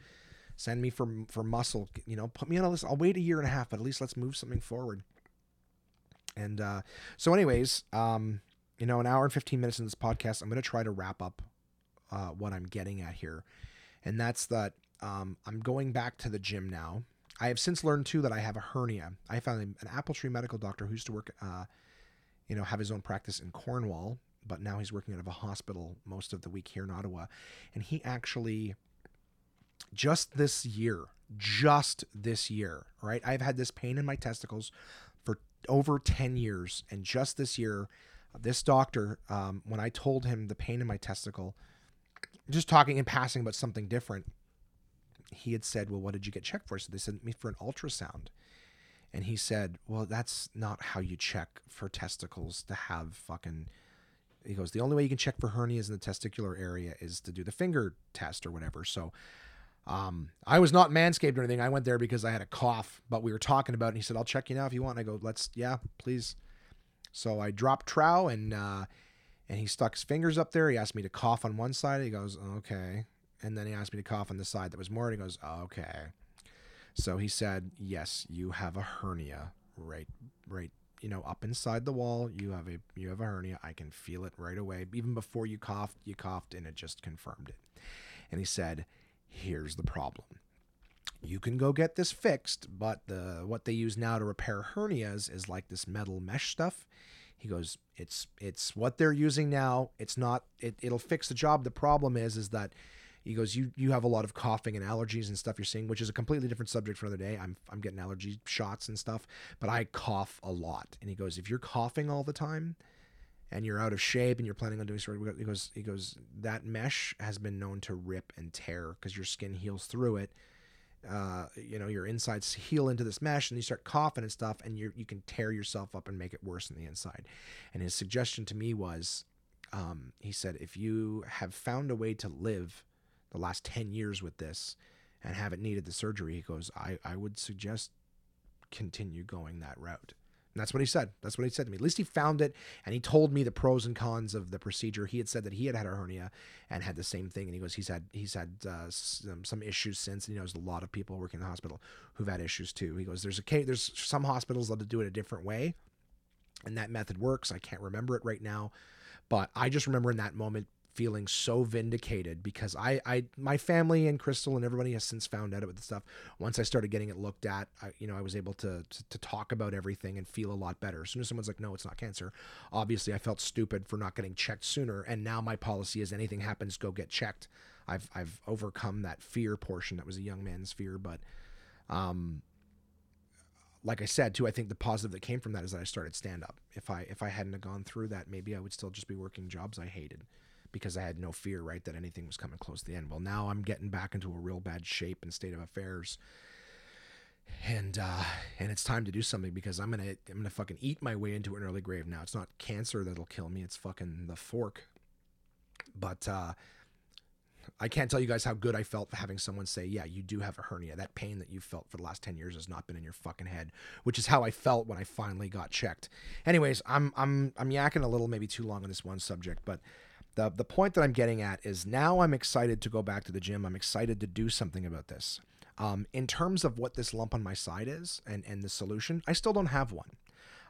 send me for for muscle you know put me on a list i'll wait a year and a half but at least let's move something forward and uh, so anyways um, you know an hour and 15 minutes in this podcast i'm going to try to wrap up uh, what i'm getting at here and that's that um, i'm going back to the gym now i have since learned too that i have a hernia i found an appletree medical doctor who used to work uh, you know have his own practice in cornwall but now he's working out of a hospital most of the week here in ottawa and he actually just this year, just this year, right? I've had this pain in my testicles for over 10 years. And just this year, this doctor, um, when I told him the pain in my testicle, just talking in passing about something different, he had said, Well, what did you get checked for? So they sent me for an ultrasound. And he said, Well, that's not how you check for testicles to have fucking. He goes, The only way you can check for hernias in the testicular area is to do the finger test or whatever. So um, I was not manscaped or anything. I went there because I had a cough, but we were talking about it. And he said, I'll check you now if you want. And I go, let's, yeah, please. So I dropped trow and, uh, and he stuck his fingers up there. He asked me to cough on one side. He goes, okay. And then he asked me to cough on the side that was more. And he goes, okay. So he said, yes, you have a hernia right, right, you know, up inside the wall. You have a, you have a hernia. I can feel it right away. Even before you coughed, you coughed and it just confirmed it. And he said, Here's the problem. You can go get this fixed, but the what they use now to repair hernias is like this metal mesh stuff. He goes, it's it's what they're using now. It's not it, it'll fix the job. The problem is is that he goes, you you have a lot of coughing and allergies and stuff you're seeing, which is a completely different subject for another day. I'm I'm getting allergy shots and stuff, but I cough a lot. And he goes, if you're coughing all the time, and you're out of shape and you're planning on doing surgery, he goes, he goes, that mesh has been known to rip and tear because your skin heals through it. Uh, you know, your insides heal into this mesh and you start coughing and stuff, and you you can tear yourself up and make it worse on the inside. And his suggestion to me was, um, he said, if you have found a way to live the last 10 years with this and haven't needed the surgery, he goes, I, I would suggest continue going that route. And that's what he said. That's what he said to me. At least he found it and he told me the pros and cons of the procedure. He had said that he had had a hernia and had the same thing. And he goes, he's had he's had uh, some, some issues since. And he knows a lot of people working in the hospital who've had issues too. He goes, there's a case. there's some hospitals that do it a different way, and that method works. I can't remember it right now, but I just remember in that moment feeling so vindicated because I, I, my family and Crystal and everybody has since found out about the stuff. Once I started getting it looked at, I, you know, I was able to, to, to talk about everything and feel a lot better. As soon as someone's like, "No, it's not cancer," obviously I felt stupid for not getting checked sooner. And now my policy is anything happens, go get checked. I've I've overcome that fear portion that was a young man's fear, but um, like I said too, I think the positive that came from that is that I started stand up. If I if I hadn't have gone through that, maybe I would still just be working jobs I hated because I had no fear, right, that anything was coming close to the end. Well, now I'm getting back into a real bad shape and state of affairs. And uh and it's time to do something because I'm gonna I'm gonna fucking eat my way into an early grave now. It's not cancer that'll kill me, it's fucking the fork. But uh I can't tell you guys how good I felt having someone say, "Yeah, you do have a hernia. That pain that you felt for the last 10 years has not been in your fucking head," which is how I felt when I finally got checked. Anyways, I'm I'm I'm yakking a little maybe too long on this one subject, but the the point that I'm getting at is now I'm excited to go back to the gym. I'm excited to do something about this. Um, in terms of what this lump on my side is and and the solution, I still don't have one.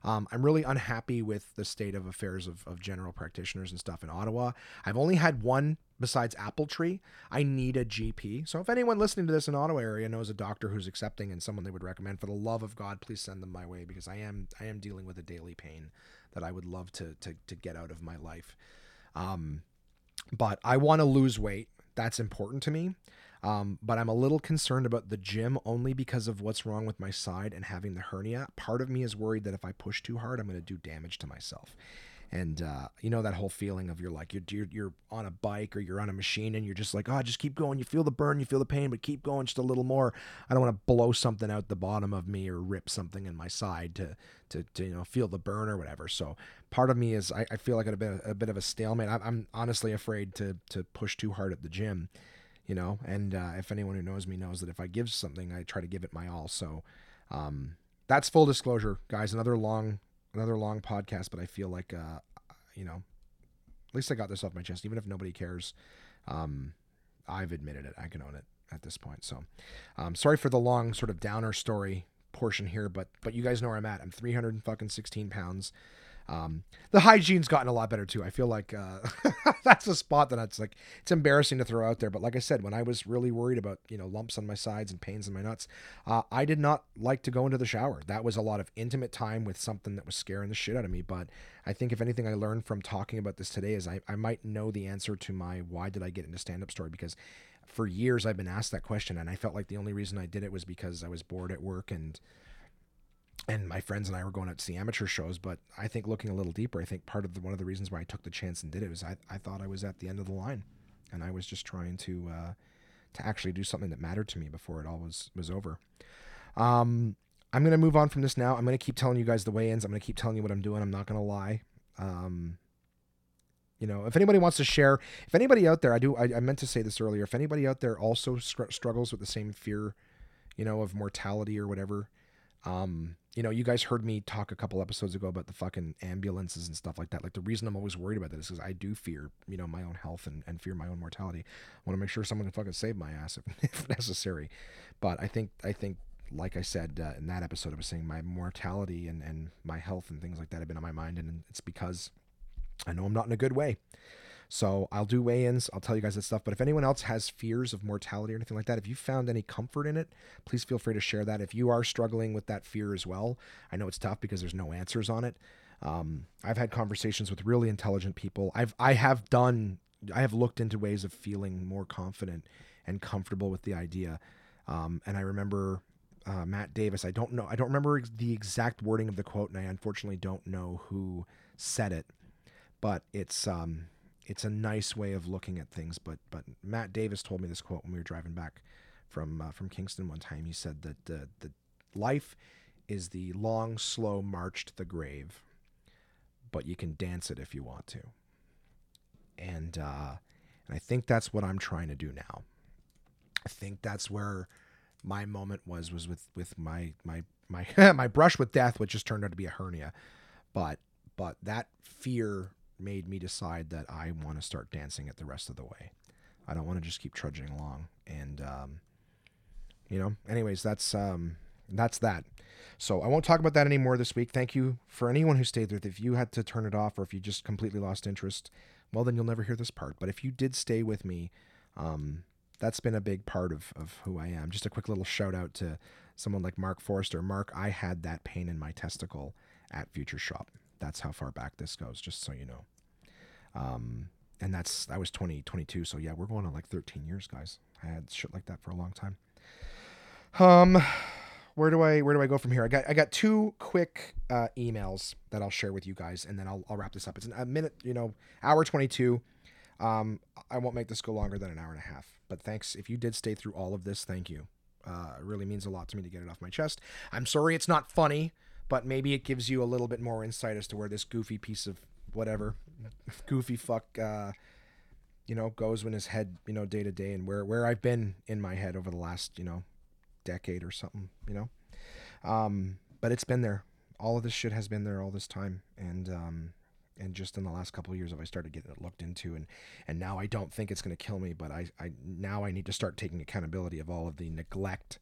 Um, I'm really unhappy with the state of affairs of, of general practitioners and stuff in Ottawa. I've only had one besides Appletree. I need a GP. So if anyone listening to this in Ottawa area knows a doctor who's accepting and someone they would recommend, for the love of God, please send them my way because I am I am dealing with a daily pain that I would love to to, to get out of my life. Um, but I want to lose weight. That's important to me. Um, but I'm a little concerned about the gym only because of what's wrong with my side and having the hernia. Part of me is worried that if I push too hard, I'm going to do damage to myself. And uh, you know that whole feeling of you're like you're, you're you're on a bike or you're on a machine and you're just like oh just keep going. You feel the burn, you feel the pain, but keep going just a little more. I don't want to blow something out the bottom of me or rip something in my side to to, to you know feel the burn or whatever. So part of me is I, I feel like a bit a bit of a stalemate. I'm, I'm honestly afraid to to push too hard at the gym you know. And uh, if anyone who knows me knows that if I give something, I try to give it my all. So um, that's full disclosure, guys. Another long, another long podcast, but I feel like, uh, you know, at least I got this off my chest. Even if nobody cares, um, I've admitted it. I can own it at this point. So, um, sorry for the long sort of downer story portion here, but but you guys know where I'm at. I'm 300 fucking 16 pounds. Um, the hygiene's gotten a lot better too. I feel like uh, *laughs* that's a spot that it's like it's embarrassing to throw out there. But like I said, when I was really worried about you know lumps on my sides and pains in my nuts, uh, I did not like to go into the shower. That was a lot of intimate time with something that was scaring the shit out of me. But I think if anything I learned from talking about this today is I, I might know the answer to my why did I get into stand up story because for years I've been asked that question and I felt like the only reason I did it was because I was bored at work and and my friends and I were going out to see amateur shows. But I think looking a little deeper, I think part of the, one of the reasons why I took the chance and did it was I, I thought I was at the end of the line, and I was just trying to uh, to actually do something that mattered to me before it all was was over. Um, I'm gonna move on from this now. I'm gonna keep telling you guys the weigh-ins. I'm gonna keep telling you what I'm doing. I'm not gonna lie. Um, you know, if anybody wants to share, if anybody out there, I do, I, I meant to say this earlier. If anybody out there also str- struggles with the same fear, you know, of mortality or whatever, um, you know, you guys heard me talk a couple episodes ago about the fucking ambulances and stuff like that. Like the reason I'm always worried about that is because I do fear, you know, my own health and, and fear my own mortality. I want to make sure someone can fucking save my ass if, *laughs* if necessary. But I think, I think, like I said uh, in that episode, I was saying my mortality and, and my health and things like that have been on my mind. And it's because I know I'm not in a good way. So I'll do weigh ins. I'll tell you guys that stuff. But if anyone else has fears of mortality or anything like that, if you found any comfort in it, please feel free to share that. If you are struggling with that fear as well, I know it's tough because there's no answers on it. Um, I've had conversations with really intelligent people. I've I have done I have looked into ways of feeling more confident and comfortable with the idea. Um, and I remember uh, Matt Davis. I don't know. I don't remember the exact wording of the quote, and I unfortunately don't know who said it. But it's um, it's a nice way of looking at things. But but Matt Davis told me this quote when we were driving back from uh, from Kingston one time. He said that the the life is the long slow march to the grave, but you can dance it if you want to. And uh, and I think that's what I'm trying to do now. I think that's where my moment was was with with my my my *laughs* my brush with death, which just turned out to be a hernia. But but that fear made me decide that I want to start dancing it the rest of the way. I don't want to just keep trudging along. And um, you know, anyways, that's um, that's that. So I won't talk about that anymore this week. Thank you for anyone who stayed with. If you had to turn it off or if you just completely lost interest, well, then you'll never hear this part. But if you did stay with me, um, that's been a big part of, of who I am. Just a quick little shout out to someone like Mark Forrester. Mark, I had that pain in my testicle at Future Shop. That's how far back this goes, just so you know. Um, and that's I was 20, 22, so yeah, we're going on like 13 years, guys. I had shit like that for a long time. Um, where do I where do I go from here? I got I got two quick uh, emails that I'll share with you guys, and then I'll I'll wrap this up. It's a minute, you know, hour 22. Um, I won't make this go longer than an hour and a half. But thanks if you did stay through all of this. Thank you. Uh, it really means a lot to me to get it off my chest. I'm sorry it's not funny, but maybe it gives you a little bit more insight as to where this goofy piece of whatever *laughs* goofy fuck uh, you know goes when his head you know day to day and where where I've been in my head over the last you know decade or something you know? Um, but it's been there. All of this shit has been there all this time. And um, and just in the last couple of years have I started getting it looked into and and now I don't think it's going to kill me but I, I now I need to start taking accountability of all of the neglect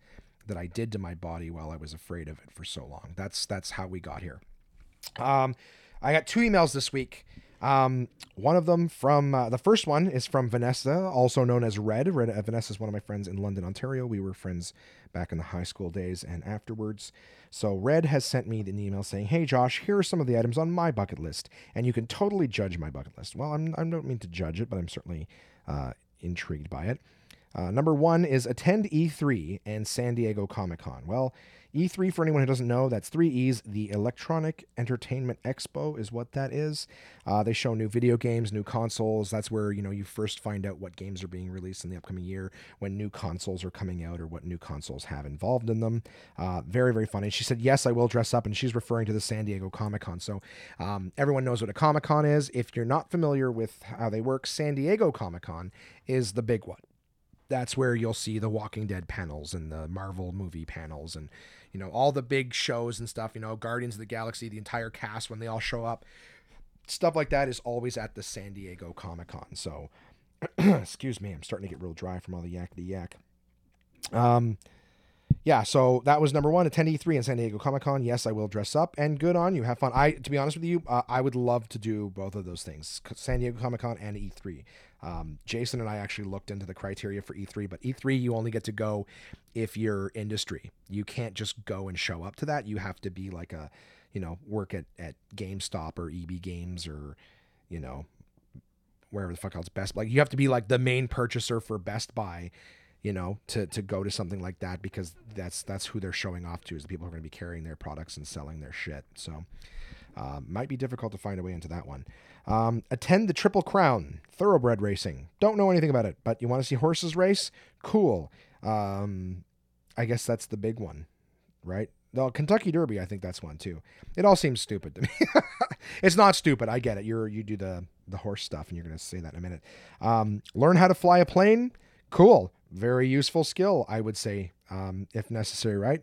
that I did to my body while I was afraid of it for so long that's that's how we got here Um, I got two emails this week. Um, one of them from uh, the first one is from Vanessa, also known as Red. Red uh, Vanessa is one of my friends in London, Ontario. We were friends back in the high school days and afterwards. So Red has sent me an email saying, "Hey Josh, here are some of the items on my bucket list, and you can totally judge my bucket list." Well, I'm, I don't mean to judge it, but I'm certainly uh, intrigued by it. Uh, number one is attend E3 and San Diego Comic Con. Well, E3, for anyone who doesn't know, that's three E's. The Electronic Entertainment Expo is what that is. Uh, they show new video games, new consoles. That's where you know you first find out what games are being released in the upcoming year, when new consoles are coming out, or what new consoles have involved in them. Uh, very very funny. She said, "Yes, I will dress up," and she's referring to the San Diego Comic Con. So um, everyone knows what a Comic Con is. If you're not familiar with how they work, San Diego Comic Con is the big one that's where you'll see the Walking Dead panels and the Marvel movie panels and you know all the big shows and stuff. You know Guardians of the Galaxy, the entire cast when they all show up, stuff like that is always at the San Diego Comic Con. So, *clears throat* excuse me, I'm starting to get real dry from all the yakety yak. Um, yeah, so that was number one. Attend E3 in San Diego Comic Con. Yes, I will dress up, and good on you. Have fun. I, to be honest with you, uh, I would love to do both of those things: San Diego Comic Con and E3. Um, Jason and I actually looked into the criteria for E3, but E3 you only get to go if you're industry. You can't just go and show up to that. You have to be like a, you know, work at at GameStop or EB Games or, you know, wherever the fuck else Best. Like you have to be like the main purchaser for Best Buy you know, to to go to something like that because that's that's who they're showing off to is the people who are going to be carrying their products and selling their shit. So, uh, might be difficult to find a way into that one. Um, attend the Triple Crown Thoroughbred Racing. Don't know anything about it, but you want to see horses race? Cool. Um, I guess that's the big one, right? The Kentucky Derby, I think that's one too. It all seems stupid to me. *laughs* it's not stupid. I get it. You're you do the the horse stuff, and you're going to say that in a minute. Um, learn how to fly a plane. Cool very useful skill, I would say, um, if necessary, right?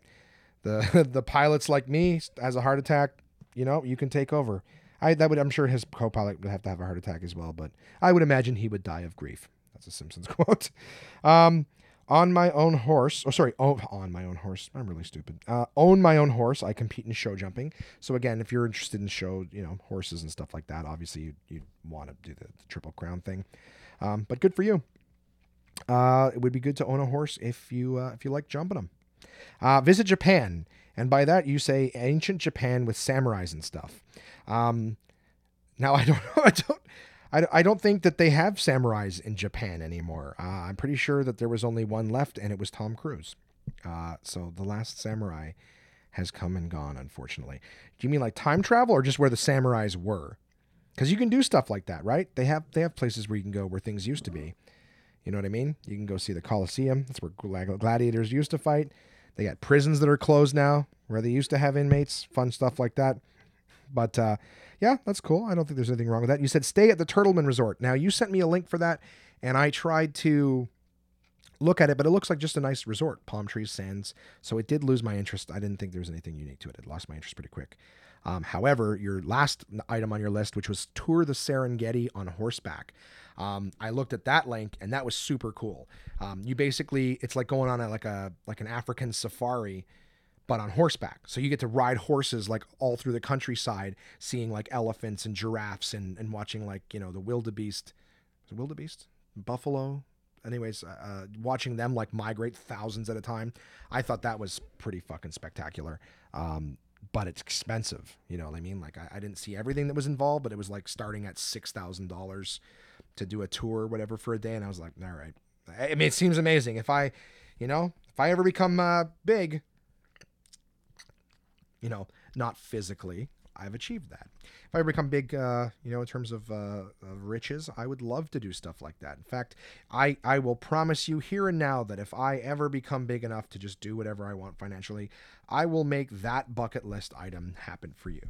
The *laughs* the pilots like me has a heart attack, you know, you can take over. I that would I'm sure his co-pilot would have to have a heart attack as well, but I would imagine he would die of grief. That's a Simpsons *laughs* quote. Um, on my own horse, oh sorry, oh, on my own horse. I'm really stupid. Uh, own my own horse. I compete in show jumping. So again, if you're interested in show, you know, horses and stuff like that, obviously you you want to do the, the triple crown thing. Um, but good for you. Uh, it would be good to own a horse if you uh, if you like jumping them. Uh, visit Japan, and by that you say ancient Japan with samurais and stuff. Um, now I don't know. *laughs* I don't. I, don't think that they have samurais in Japan anymore. Uh, I'm pretty sure that there was only one left, and it was Tom Cruise. Uh, so the last samurai has come and gone, unfortunately. Do you mean like time travel, or just where the samurais were? Because you can do stuff like that, right? They have they have places where you can go where things used to be. You know what I mean? You can go see the Coliseum. That's where gladiators used to fight. They got prisons that are closed now where they used to have inmates. Fun stuff like that. But uh, yeah, that's cool. I don't think there's anything wrong with that. You said stay at the Turtleman Resort. Now you sent me a link for that, and I tried to look at it, but it looks like just a nice resort, palm trees, sands. So it did lose my interest. I didn't think there was anything unique to it. It lost my interest pretty quick. Um, however, your last item on your list, which was tour the Serengeti on horseback, um, I looked at that link and that was super cool. Um, you basically, it's like going on a, like a like an African safari, but on horseback. So you get to ride horses like all through the countryside, seeing like elephants and giraffes and and watching like you know the wildebeest, wildebeest, buffalo. Anyways, uh, uh, watching them like migrate thousands at a time, I thought that was pretty fucking spectacular. Um, but it's expensive. You know what I mean? Like I, I, didn't see everything that was involved, but it was like starting at six thousand dollars to do a tour or whatever for a day, and I was like, all right. I mean, it seems amazing. If I, you know, if I ever become uh, big, you know, not physically, I've achieved that. If I become big, uh, you know, in terms of, uh, of riches, I would love to do stuff like that. In fact, I, I will promise you here and now that if I ever become big enough to just do whatever I want financially, I will make that bucket list item happen for you.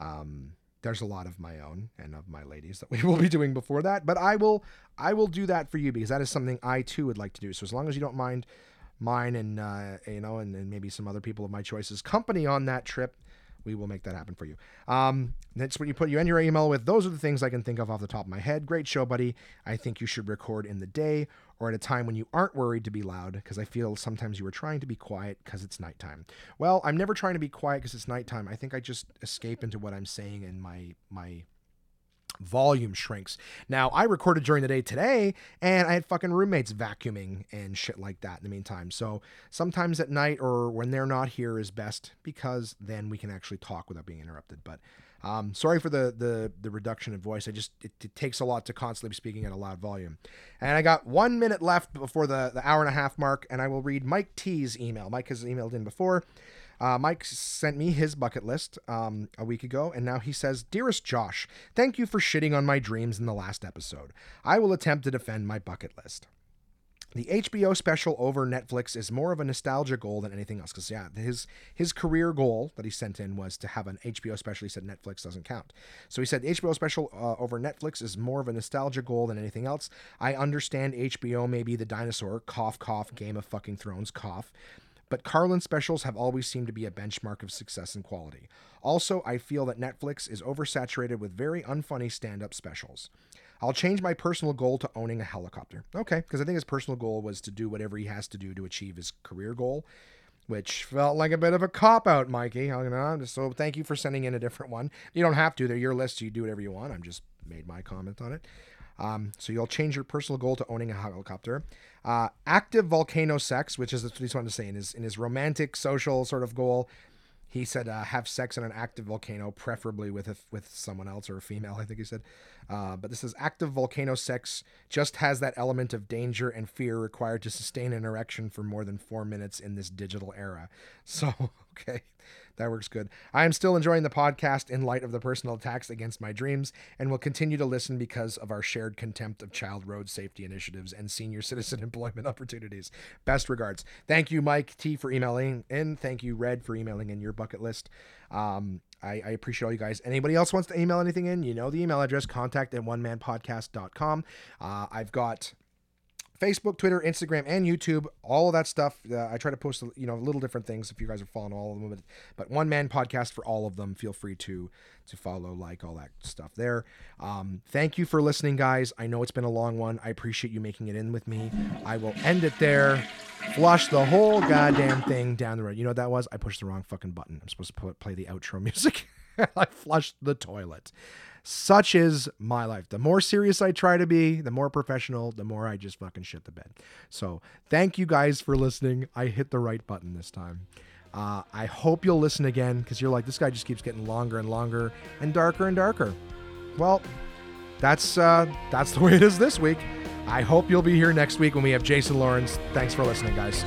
Um, there's a lot of my own and of my ladies that we *laughs* will be doing before that, but I will I will do that for you because that is something I too would like to do. So as long as you don't mind mine and uh, you know and, and maybe some other people of my choices company on that trip we will make that happen for you. Um, that's what you put. You end your email with. Those are the things I can think of off the top of my head. Great show, buddy. I think you should record in the day or at a time when you aren't worried to be loud because I feel sometimes you were trying to be quiet because it's nighttime. Well, I'm never trying to be quiet because it's nighttime. I think I just escape into what I'm saying and my my volume shrinks. Now, I recorded during the day today and I had fucking roommates vacuuming and shit like that in the meantime. So sometimes at night or when they're not here is best because then we can actually talk without being interrupted. But um, sorry for the, the the reduction in voice. I just it, it, takes a lot to constantly be speaking at a loud volume. And I got one minute left before the, the hour and a half mark, and I will read Mike T's email. Mike has emailed in before. Uh, Mike sent me his bucket list um, a week ago, and now he says, Dearest Josh, thank you for shitting on my dreams in the last episode. I will attempt to defend my bucket list. The HBO special over Netflix is more of a nostalgia goal than anything else. Because yeah, his his career goal that he sent in was to have an HBO special. He said Netflix doesn't count, so he said the HBO special uh, over Netflix is more of a nostalgia goal than anything else. I understand HBO may be the dinosaur cough cough Game of fucking Thrones cough, but Carlin specials have always seemed to be a benchmark of success and quality. Also, I feel that Netflix is oversaturated with very unfunny stand up specials. I'll change my personal goal to owning a helicopter. Okay, because I think his personal goal was to do whatever he has to do to achieve his career goal, which felt like a bit of a cop out, Mikey. So thank you for sending in a different one. You don't have to, they're your list, so you do whatever you want. I'm just made my comment on it. Um, so you'll change your personal goal to owning a helicopter. Uh, active volcano sex, which is what he's wanted to say in his in his romantic social sort of goal. He said uh, have sex in an active volcano, preferably with a, with someone else or a female. I think he said. Uh, but this is active volcano sex just has that element of danger and fear required to sustain an erection for more than four minutes in this digital era. *laughs* So okay, that works good. I am still enjoying the podcast in light of the personal attacks against my dreams and will continue to listen because of our shared contempt of child road safety initiatives and senior *laughs* citizen employment opportunities. Best regards. Thank you, Mike T, for emailing in. Thank you, Red, for emailing in your bucket list. Um, I, I, appreciate all you guys. Anybody else wants to email anything in, you know the email address, contact at one man podcast.com. Uh, I've got Facebook, Twitter, Instagram, and YouTube. All of that stuff. Uh, I try to post, you know, little different things if you guys are following all of them. But, but one man podcast for all of them. Feel free to to follow, like all that stuff there. Um, thank you for listening, guys. I know it's been a long one. I appreciate you making it in with me. I will end it there. Flush the whole goddamn thing down the road. You know what that was? I pushed the wrong fucking button. I'm supposed to play the outro *laughs* music. I flushed the toilet such is my life. The more serious I try to be, the more professional, the more I just fucking shit the bed. So thank you guys for listening. I hit the right button this time. Uh, I hope you'll listen again because you're like, this guy just keeps getting longer and longer and darker and darker. Well, that's uh, that's the way it is this week. I hope you'll be here next week when we have Jason Lawrence. Thanks for listening, guys.